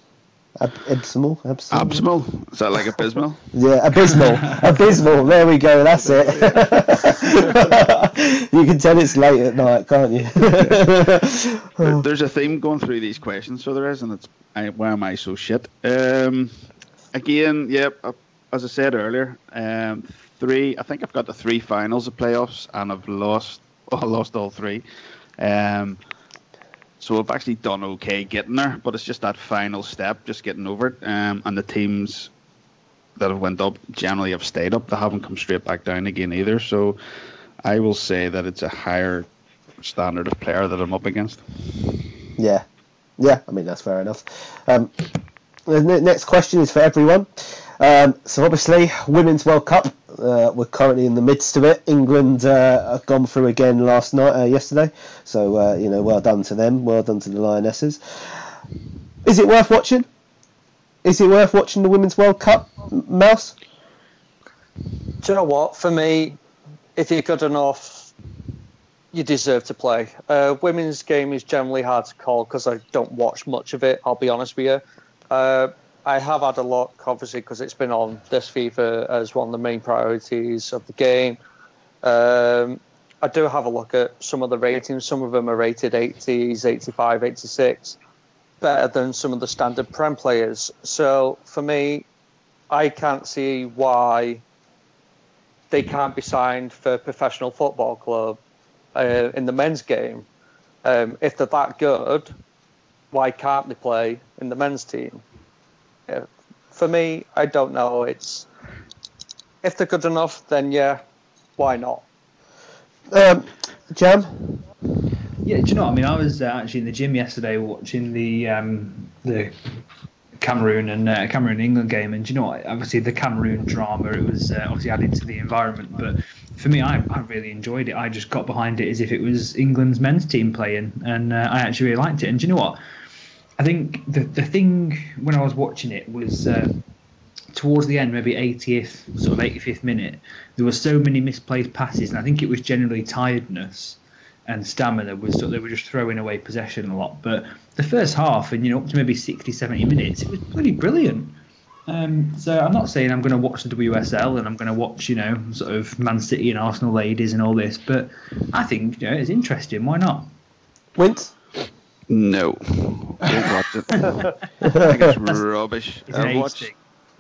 Ab- abysmal, abysmal. Abysmal. Is that like abysmal? [laughs] Yeah, abysmal, [laughs] abysmal. There we go. That's it. [laughs] you can tell it's late at night, can't you? There- There's a theme going through these questions, so there is, and it's I, why am I so shit? Um, again, yep. uh, as I said earlier, um, three. I think I've got the three finals of playoffs, and I've lost. I lost all three. Um, so I've actually done okay getting there, but it's just that final step, just getting over it. Um, and the teams that have went up generally have stayed up. They haven't come straight back down again either. So I will say that it's a higher standard of player that I'm up against. Yeah, yeah. I mean that's fair enough. Um, the ne- next question is for everyone. Um, so obviously, Women's World Cup. Uh, we're currently in the midst of it. England uh, have gone through again last night, uh, yesterday. So uh, you know, well done to them. Well done to the Lionesses. Is it worth watching? Is it worth watching the Women's World Cup, Mouse? Do you know what? For me, if you're good enough, you deserve to play. Uh, women's game is generally hard to call because I don't watch much of it. I'll be honest with you. I have had a look, obviously, because it's been on this FIFA as one of the main priorities of the game. Um, I do have a look at some of the ratings. Some of them are rated 80s, 85, 86, better than some of the standard Prem players. So for me, I can't see why they can't be signed for a professional football club uh, in the men's game. Um, if they're that good, why can't they play in the men's team? For me, I don't know. It's if they're good enough, then yeah, why not? Um, Jam. Yeah, do you know what I mean? I was uh, actually in the gym yesterday watching the um, the Cameroon and uh, Cameroon England game, and do you know what? Obviously, the Cameroon drama it was uh, obviously added to the environment, but for me, I, I really enjoyed it. I just got behind it as if it was England's men's team playing, and uh, I actually really liked it. And do you know what? I think the the thing when I was watching it was. Uh, towards the end, maybe 80th, sort of 85th minute, there were so many misplaced passes, and I think it was generally tiredness and stamina was of, they were just throwing away possession a lot. But the first half, and you know, up to maybe 60, 70 minutes, it was bloody brilliant. Um, so I'm not saying I'm going to watch the WSL and I'm going to watch, you know, sort of Man City and Arsenal ladies and all this, but I think you know it's interesting. Why not? Wint. No, don't watch it. I think it's [laughs] rubbish. It's I've watched.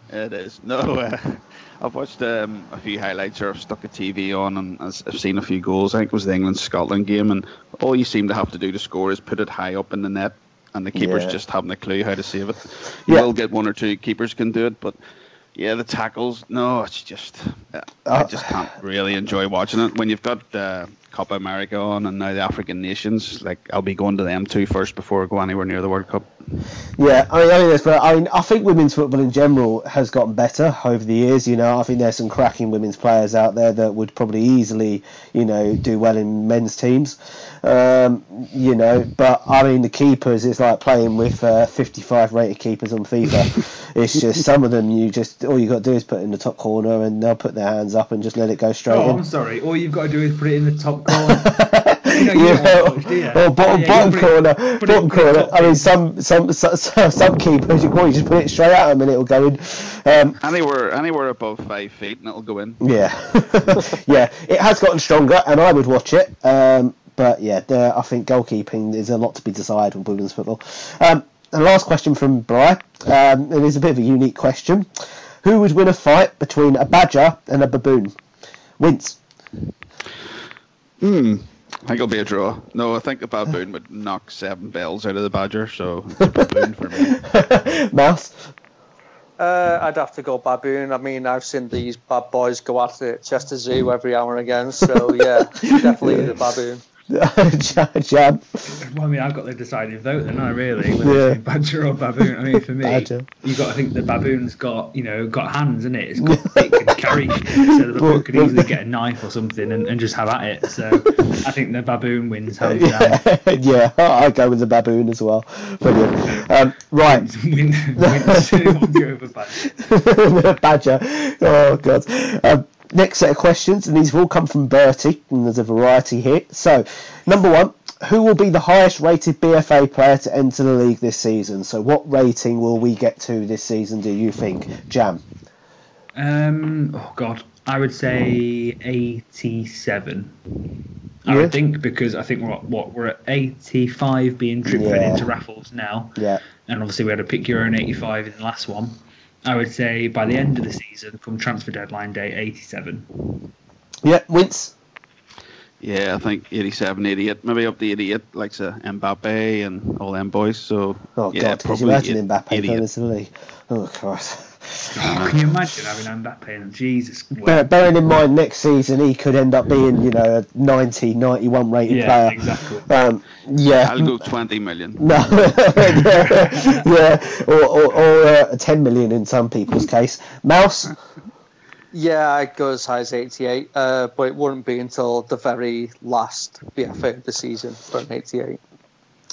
It is. No, uh, [laughs] I've watched um, a few highlights or I've stuck a TV on and I've I've seen a few goals. I think it was the England Scotland game, and all you seem to have to do to score is put it high up in the net, and the keepers Yeah. just haven't a clue how to save it. You Yeah. will get one or two keepers can do it, but yeah, the tackles. No, it's just uh, I Uh, just can't really enjoy watching it when you've got uh, Copa America on and now the African nations. Like I'll be going to them two first before I go anywhere near the World Cup. Yeah, I mean, I mean. I mean, I think women's football in general has gotten better over the years. You know, I think there's some cracking women's players out there that would probably easily, you know, do well in men's teams. Um, you know, but I mean, the keepers is like playing with uh, 55 rated keepers on FIFA. [laughs] it's just some of them you just all you got to do is put in the top corner and they'll put their hands up and just let it go straight Oh, in. I'm sorry. All you've got to do is put it in the top [laughs] corner. You know, [laughs] you Yeah, watch, or bottom, Yeah, bottom put corner, it- bottom it corner. top I mean, some some some, some keepers you can probably just put it straight at them and it'll go in. Um, Anywhere, anywhere above five feet, and it'll go in. yeah, yeah, it has gotten stronger, and I would watch it. Um, but yeah, there, I think goalkeeping is a lot to be desired with women's football. Um, and last question from Bry. Um, it is a bit of a unique question. Who would win a fight between a badger and a baboon? Wince. Hmm. I think it'll be a draw. No, I think the baboon would knock seven bells out of the badger, so it's a baboon for me. [laughs] Mouse. Uh, I'd have to go baboon. I mean, I've seen these bad boys go at it at Chester Zoo every hour and again. So yeah, [laughs] definitely the baboon. [laughs] Jam. Well, I mean, I've got the deciding vote, then I really, whether Yeah. badger or baboon. I mean, for me, Badger. you've got to think the baboon's got, you know, got hands, isn't it? It's got, it can carry shit, so the [laughs] baboon could easily get a knife or something and, and just have at it. So I think the baboon wins hands [laughs] down. yeah, I go with the baboon as well. Brilliant. Um, right, Win, over badger. badger. Oh god. Um, next set of questions, and these have all come from Bertie, and there's a variety here. So, number one, who will be the highest rated BFA player to enter the league this season? So, what rating will we get to this season, do you think? Jam. Um, oh God, I would say 87. I Yeah. would think because I think what what we're at 85 being drip fed Yeah. into raffles now, Yeah. and obviously we had a pick your own 85 in the last one. I would say by the end of the season, come transfer deadline day, 87. Yeah, Wince. Yeah, I think 87, 88, maybe up to 88, like uh, Mbappe and all them boys. So Oh, yeah, God, could you probably imagine eight- Mbappe 88. going into the league? Oh, Christ. Oh, can you imagine having Mbappe and Jesus? Bear, bearing in mind next season he could end up being, you know, a 90, 91 rated Yeah, player. exactly. Um, yeah. I'll go 20 million. [laughs] No, yeah, [laughs] yeah, or, or, or uh, 10 million in some people's case. Mouse, Yeah, I'd go as high as 88, uh, but it wouldn't be until the very last BFA of the season for an 88.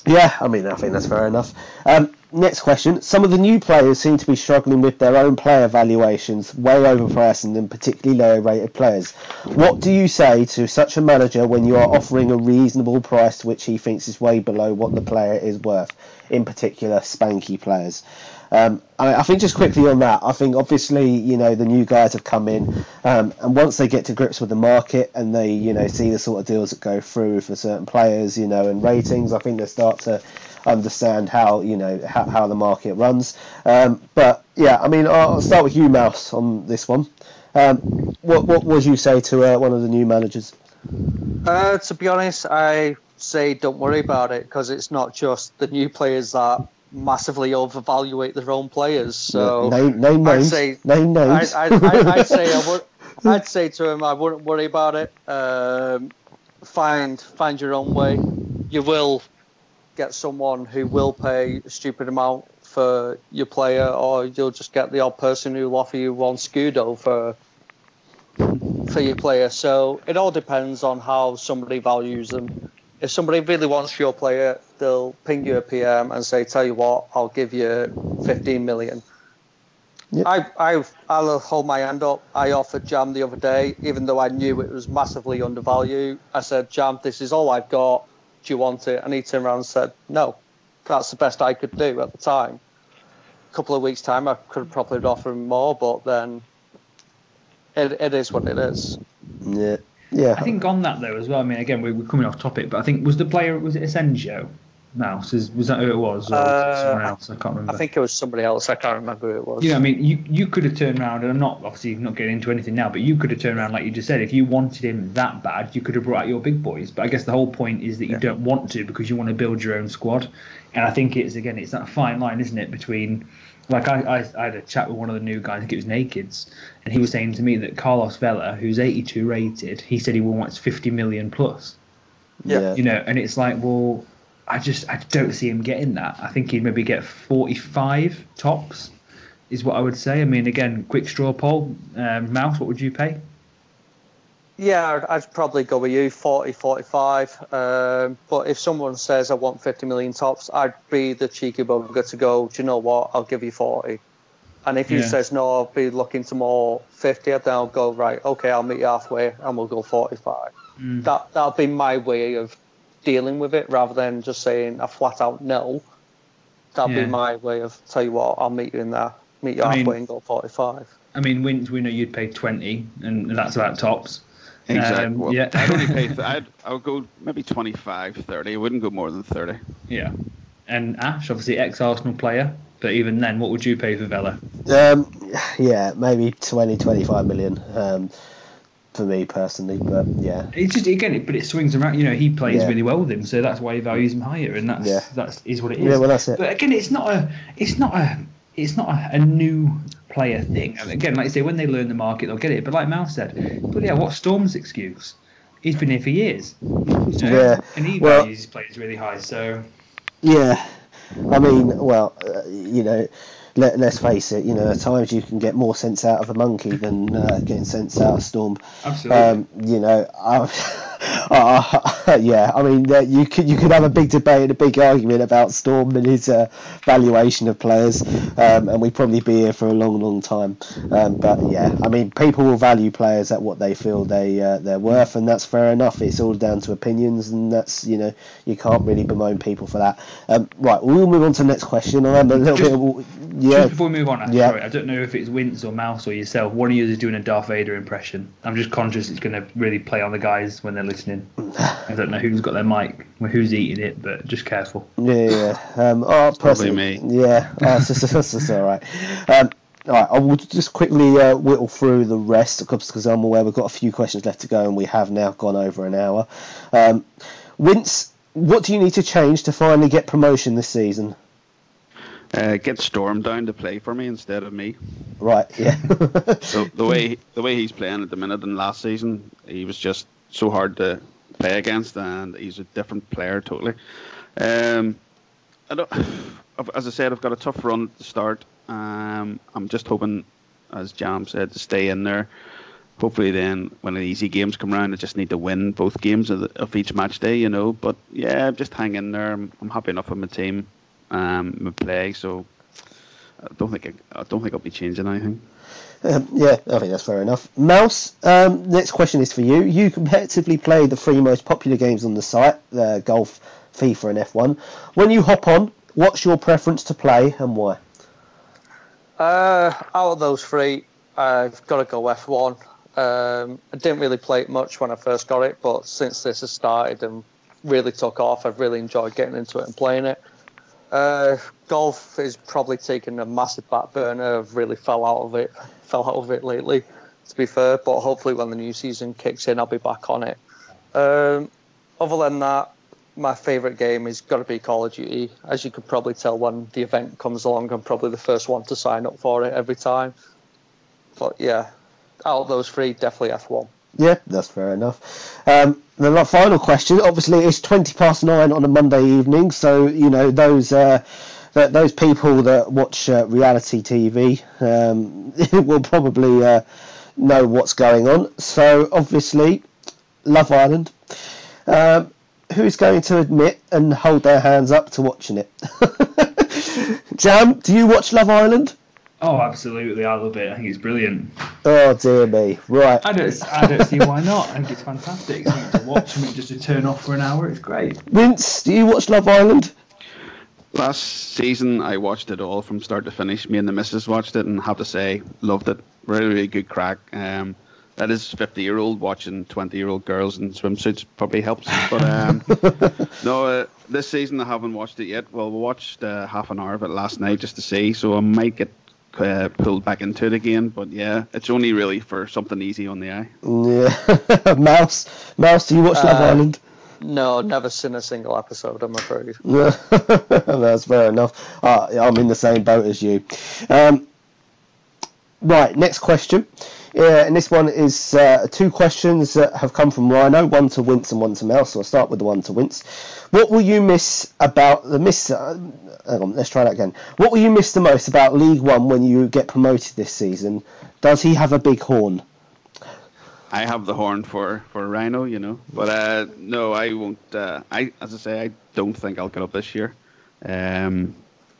yeah, I mean, I think that's fair enough. Um, next question. Some of the new players seem to be struggling with their own player valuations, way overpricing than particularly lower rated players. What do you say to such a manager when you are offering a reasonable price to which he thinks is way below what the player is worth, in particular, spanky players? Um, I, I think just quickly on that, I think obviously you know the new guys have come in, um, and once they get to grips with the market and they you know see the sort of deals that go through for certain players, you know, and ratings, I think they start to understand how you know how, how the market runs. Um, but yeah, I mean, I'll start with you, Mouse, on this one. Um, what what would you say to uh, one of the new managers? Uh, to be honest, I say don't worry about it because it's not just the new players that massively overvaluate their own players. So name name I'd names. say- name names. I, I'd [laughs] say I would. I'd say to him, I wouldn't worry about it. Um, find find your own way. You will get someone who will pay a stupid amount for your player, or you'll just get the odd person who'll offer you one scudo for for your player. So it all depends on how somebody values them. If somebody really wants your player, they'll ping you a PM and say, "Tell you what, I'll give you 15 million." Yep. I, I, I'll hold my hand up. I offered Jam the other day, even though I knew it was massively undervalued. I said, Jam, this is all I've got. Do you want it? And he turned around and said, No. That's the best I could do at the time. A couple of weeks' time, I could have probably offered him more, but then it, it is what it is. yeah, yeah. I think on that though as well. I mean, again, we- we're coming off topic, but I think was the player was it Asensio? Mouse is was that who it was or was it Uh, someone else? I can't remember. I think it was somebody else. I can't remember who it was. Yeah, I mean, you you could have turned around, and I'm not obviously not getting into anything now, but you could have turned around like you just said. If you wanted him that bad, you could have brought out your big boys. But I guess the whole point is that you don't want to because you want to build your own squad. And I think it's again, it's that fine line, isn't it, between like I, I, I had a chat with one of the new guys, I think it was Nakeds, and he was saying to me that Carlos Vela, who's 82 rated, he said he wants 50 million plus. yeah. You know, and it's like, well, I just I don't see him getting that. I think he'd maybe get 45 tops, is what I would say. I mean, again, quick straw poll. Um, Mouse, what would you pay? Yeah, I'd, probably go with you, 40, 45. Um, but if someone says I want 50 million tops, I'd be the cheeky bugger to go, do you know what, I'll give you 40. And if he Yeah. says no, I'll be looking to more 50, then I'll go, right, okay, I'll meet you halfway and we'll go 45. Mm. That, that'll be my way of dealing with it rather than just saying a flat out no. That'll Yeah. be my way of, tell you what, I'll meet you in there, meet you I halfway mean- and go 45. I mean, Wince, we know you'd pay 20, and that's about tops. Exactly. Um, well, yeah. I'd only pay. [laughs] Th- I'd I'll go maybe 25, 30. I wouldn't go more than 30. Yeah. And Ash, obviously ex Arsenal player, but even then, what would you pay for Vela? Um, yeah, maybe 20, 25 million um, for me personally, but yeah, It's just again, it, but it swings around. You know, he plays Yeah. really well with him, so that's why he values him higher, and that's Yeah. that's is what it is. Yeah, well, that's it. But again, it's not a it's not a it's not a, a new player thing. And again, like you say, when they learn the market, they'll get it. But like Mal said, but yeah, what Storm's excuse? He's been here for years. You know, Yeah, and he well- values his players really high. So yeah. I mean, well, uh, you know, let, us face it, you know, at times you can get more sense out of a monkey than uh, getting sense out of Storm. Absolutely. Um, you know, uh, [laughs] [laughs] yeah, I mean, uh, you could you could have a big debate and a big argument about Storm and his uh, valuation of players, um, and we'd probably be here for a long, long time. Um, but yeah, I mean, people will value players at what they feel they uh, they're worth, and that's fair enough. It's all down to opinions, and that's you know you can't really bemoan people for that. Um, right, we'll move on to the next question. I'm a little just, bit. Yeah. Just before we move on, yeah. sorry, I don't know if it's Wince or Mouse or yourself. One of you is doing a Darth Vader impression. I'm just conscious it's going to really play on the guys when they're listening. I don't know who's got their mic, or who's eating it, but just careful. Yeah, yeah. Um, oh, Probably me. Yeah, oh, it's, [laughs] it's, it's, it's all right. Um, all right, I will just quickly uh, whittle through the rest because I'm aware we've got a few questions left to go and we have now gone over an hour. Um, Wince, what do you need to change to finally get promotion this season? Uh, get Storm down to play for me instead of me. Right. Yeah. [laughs] so the way the way he's playing at the minute than last season, he was just so hard to play against, and he's a different player totally. Um, I don't, [sighs] as I said, I've got a tough run at the start. Um, I'm just hoping, as Jam said, to stay in there. Hopefully, then when the easy games come around, I just need to win both games of, the, of each match day, you know. But yeah, just hang in there. I'm, I'm happy enough with my team, um, my play. So I don't think I, I don't think I'll be changing anything. Um, yeah, I think that's fair enough. Mouse, um, next question is for you. You competitively play the three most popular games on the site, uh, golf, FIFA, and F1. When you hop on, what's your preference to play and why? Uh, out of those three, I've got to go F1. Um, I didn't really play it much when I first got it, but since this has started and really took off, I've really enjoyed getting into it and playing it. Uh, golf is probably taken a massive back burner. I've really fell out of it, fell out of it lately, to be fair. But hopefully, when the new season kicks in, I'll be back on it. Um, other than that, my favourite game is got to be Call of Duty. As you could probably tell, when the event comes along, I'm probably the first one to sign up for it every time. But yeah, out of those three, definitely F1. Yeah, that's fair enough. Um, the final question, obviously, it's twenty past nine on a Monday evening, so you know those uh, those people that watch uh, reality TV um, [laughs] will probably uh, know what's going on. So obviously, Love Island. Um, who's going to admit and hold their hands up to watching it? [laughs] Jam, do you watch Love Island? Oh, absolutely! I love it. I think it's brilliant. Oh dear me! Right. I don't, I don't see why not. I think it's fantastic. Something to watch, something just to turn off for an hour. It's great. Wince, do you watch Love Island? Last season, I watched it all from start to finish. Me and the missus watched it, and have to say, loved it. Really, really good crack. Um, that is 50 year old watching 20 year old girls in swimsuits probably helps. But um, [laughs] no, uh, this season I haven't watched it yet. Well, we watched uh, half an hour of it last night just to see, so I might get uh, pulled back into it again. But yeah, it's only really for something easy on the eye. Yeah, [laughs] Mouse, Mouse, do you watch Love uh, Island? No, never seen a single episode. I'm afraid. [laughs] That's fair enough. Uh, I'm in the same boat as you. Um, right, next question. Yeah, and this one is uh, two questions that have come from Rhino, one to Wince and one to Mouse. So I'll start with the one to Wince. What will you miss about the miss? Uh, hang on, let's try that again. What will you miss the most about League One when you get promoted this season? Does he have a big horn? I have the horn for, for Rhino, you know, but uh, no, I won't. Uh, I as I say, I don't think I'll get up this year. Um,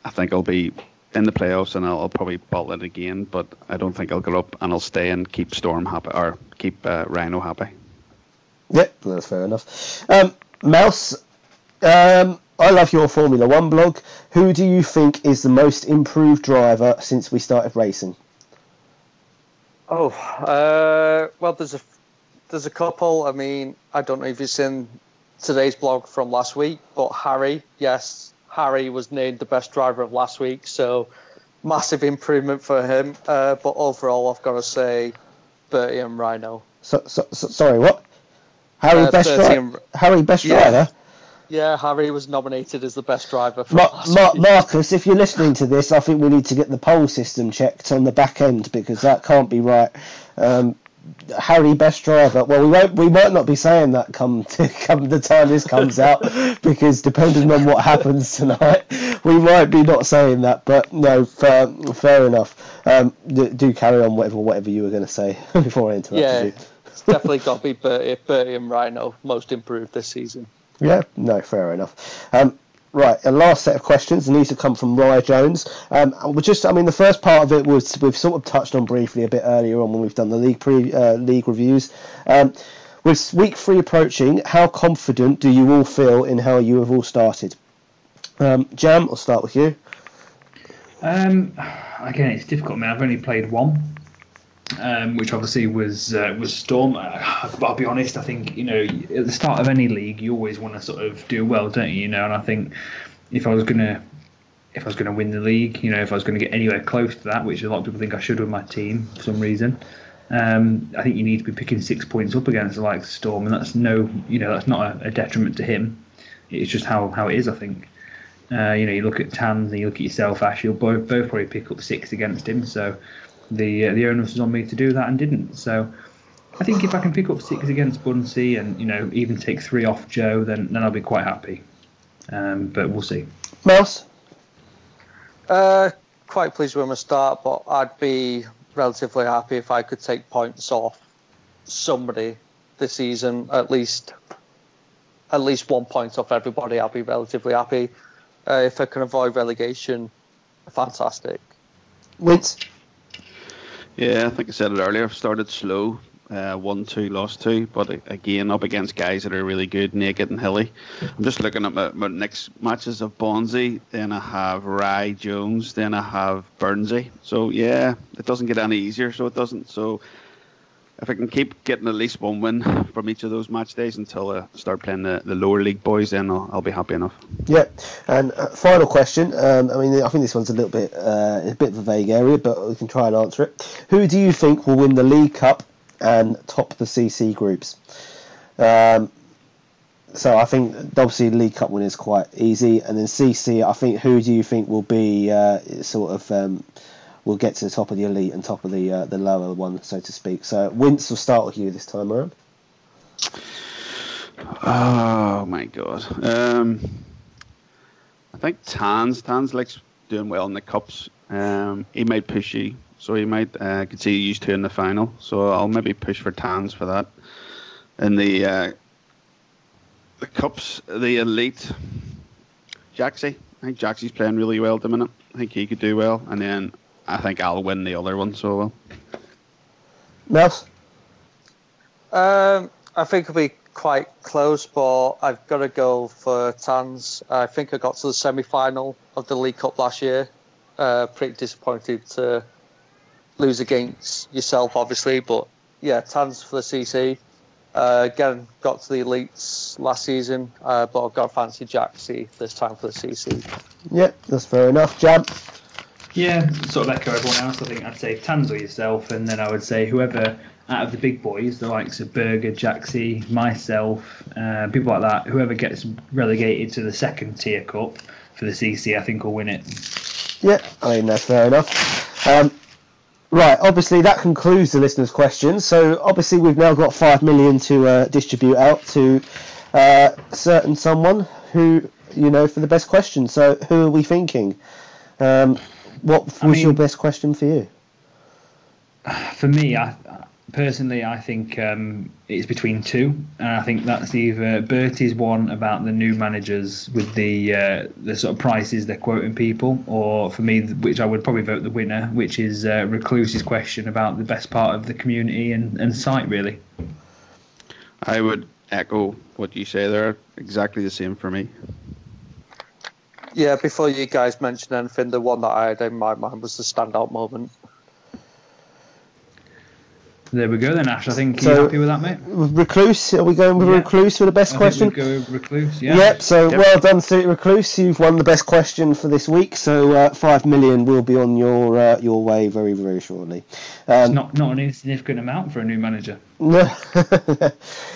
I think I'll be in the playoffs and I'll, I'll, probably bottle it again, but I don't think I'll get up and I'll stay and keep Storm happy or keep uh, Rhino happy. Yep, that's fair enough. Um, Mouse, um, I love your Formula One blog. Who do you think is the most improved driver since we started racing? Oh, uh, well, there's a there's a couple. I mean, I don't know if you've seen today's blog from last week, but Harry, yes, Harry was named the best driver of last week, so massive improvement for him. Uh, but overall, I've got to say, Bertie and Rhino. So, so, so sorry, what? Harry uh, best driver. Harry best yeah. driver. Yeah, Harry was nominated as the best driver. Ma- Ma- Marcus, if you're listening to this, I think we need to get the poll system checked on the back end because that can't be right. Um, Harry best driver. Well, we won't. We might not be saying that come [laughs] to, come the time this comes out, [laughs] because depending on what happens tonight, we might be not saying that. But no, fair, fair enough. Um, do, do carry on whatever whatever you were going to say [laughs] before I interrupted Yeah, you. it's definitely got to be Bertie, Bertie and Rhino most improved this season. Yeah, no, fair enough. Um, right, a last set of questions, and these have come from Ryan Jones. Um, we just, I mean, the first part of it was we've sort of touched on briefly a bit earlier on when we've done the league pre uh, league reviews. Um, with week three approaching, how confident do you all feel in how you have all started? Um, Jam, I'll start with you. Um, again, it's difficult. man. I've only played one, um, which obviously was uh, was Storm. Uh, but I'll be honest, I think you know at the start of any league, you always want to sort of do well, don't you? You know, and I think if I was gonna if I was gonna win the league, you know, if I was gonna get anywhere close to that, which a lot of people think I should with my team for some reason. Um, I think you need to be picking six points up against the likes of Storm, and that's no, you know, that's not a, a detriment to him. It's just how, how it is, I think. Uh, you know, you look at Tans and you look at yourself, Ash. You'll both, both probably pick up six against him. So the uh, the onus was on me to do that and didn't. So I think if I can pick up six against Bunsey and you know even take three off Joe, then then I'll be quite happy. Um, but we'll see. Mouse. Uh, quite pleased with my start, but I'd be relatively happy if I could take points off somebody this season, at least at least one point off everybody. I'll be relatively happy. Uh, if I can avoid relegation, fantastic. Wince. Yeah, I think I said it earlier. I've started slow, uh, one, two, lost two, but again up against guys that are really good, naked and hilly. I'm just looking at my, my next matches of Bonzi. Then I have Rye Jones. Then I have Burnsy. So yeah, it doesn't get any easier. So it doesn't. So if I can keep getting at least one win from each of those match days until I start playing the, the lower league boys, then I'll, I'll be happy enough. Yeah, and uh, final question. Um, I mean, I think this one's a little bit uh, a bit of a vague area, but we can try and answer it. Who do you think will win the League Cup and top the CC groups? Um, so I think obviously League Cup win is quite easy, and then CC. I think who do you think will be uh, sort of um, will get to the top of the elite and top of the uh, the lower one, so to speak. So Wince will start with you this time around. Oh my god. Um, I think Tans Tans likes doing well in the cups. Um, he might push you, so he might. Uh, could see you used to in the final. So I'll maybe push for Tans for that. In the uh, the cups, the elite, Jaxie. I think Jaxie's playing really well at the minute. I think he could do well, and then I think I'll win the other one. So well. Mouse. Um, I think it'll be quite close, but I've got to go for Tans. I think I got to the semi-final of the League Cup last year. Uh, pretty disappointed to lose against yourself, obviously, but yeah, Tans for the CC. Uh, again, got to the elites last season, uh, but I've got fancy Jack Jaxie this time for the CC. Yeah, that's fair enough. Jam. Yeah, sort of echo everyone else. I think I'd say Tans or yourself, and then I would say whoever out of the big boys, the likes of Berger, Jaxie, myself, uh, people like that, whoever gets relegated to the second tier cup for the CC, I think will win it. Yeah, I mean that's fair enough. Um, right, obviously that concludes the listeners' questions. So obviously we've now got five million to uh, distribute out to uh, certain someone who you know for the best question. So who are we thinking? Um, what was I mean- your best question for you? [sighs] For me, I personally, I think um, it's between two, and I think that's either Bertie's one about the new managers with the uh, the sort of prices they're quoting people, or for me, which I would probably vote the winner, which is uh, Recluse's question about the best part of the community and, and site, really. I would echo what you say there. Exactly the same for me. Yeah, before you guys mention anything, the one that I had in my mind was the standout moment. There we go then, Ash. I think So- you happy with that, mate? Recluse, are we going with Yeah. Recluse for the best I question? think we'd go with Recluse. Yeah. Yep, so Yep. well done, Stuart Recluse. You've won the best question for this week. So uh, five million will be on your uh, your way very very shortly. It's Um, not not an insignificant amount for a new manager. no, [laughs]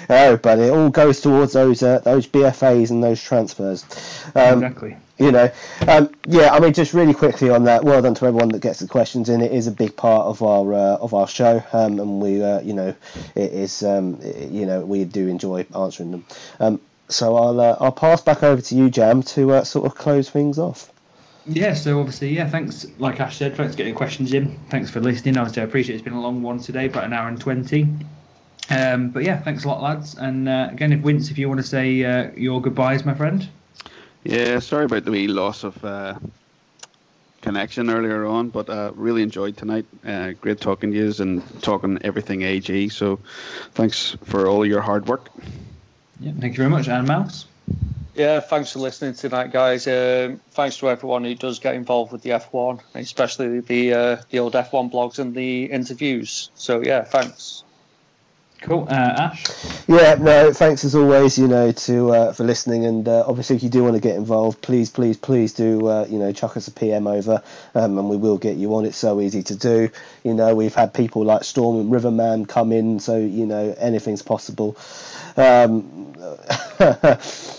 oh, but it all goes towards those uh, those BFAs and those transfers. Um, exactly. You know, um, yeah. I mean, just really quickly on that. Well done to everyone that gets the questions in. It is a big part of our uh, of our show, um, and we, uh, you know, it is, um, it, you know, we do enjoy answering them. Um, so I'll uh, I'll pass back over to you, Jam, to uh, sort of close things off. Yeah, so obviously, yeah, thanks. Like Ash said, thanks for getting questions in. Thanks for listening. Obviously, I appreciate it's been a long one today, about an hour and twenty. Um, but yeah, thanks a lot, lads. And uh, again, if Wince, if you want to say uh, your goodbyes, my friend. Yeah, sorry about the wee loss of uh, connection earlier on, but uh, really enjoyed tonight. Uh, great talking to you and talking everything AG. So thanks for all your hard work. Yeah, thank you very much, and Mouse. Yeah, thanks for listening tonight, guys. Um, thanks to everyone who does get involved with the F1, especially the uh, the old F1 blogs and the interviews. So yeah, thanks. Cool, uh, Ash. Yeah, no, thanks as always, you know, to uh, for listening, and uh, obviously if you do want to get involved, please, please, please do, uh, you know, chuck us a PM over, um, and we will get you on. It's so easy to do. You know, we've had people like Storm and Riverman come in, so you know anything's possible. Um, [laughs]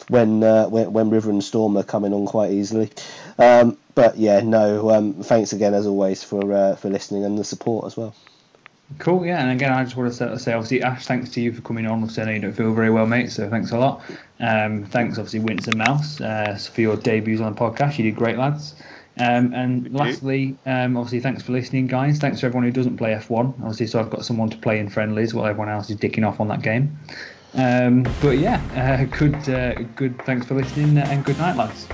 when, uh, when when River and Storm are coming on quite easily. Um, but yeah, no, um, thanks again as always for uh, for listening and the support as well. Cool, yeah, and again, I just want to say, obviously, Ash, thanks to you for coming on. Obviously, I know you don't feel very well, mate, so thanks a lot. Um, thanks, obviously, Wince and Mouse, uh, for your debuts on the podcast. You did great, lads. Um, and lastly, um, obviously, thanks for listening, guys. Thanks to everyone who doesn't play F1. Obviously, so I've got someone to play in friendlies while everyone else is dicking off on that game. Um, but yeah, uh, [laughs] good, uh, good. Thanks for listening, uh, and good night, lads.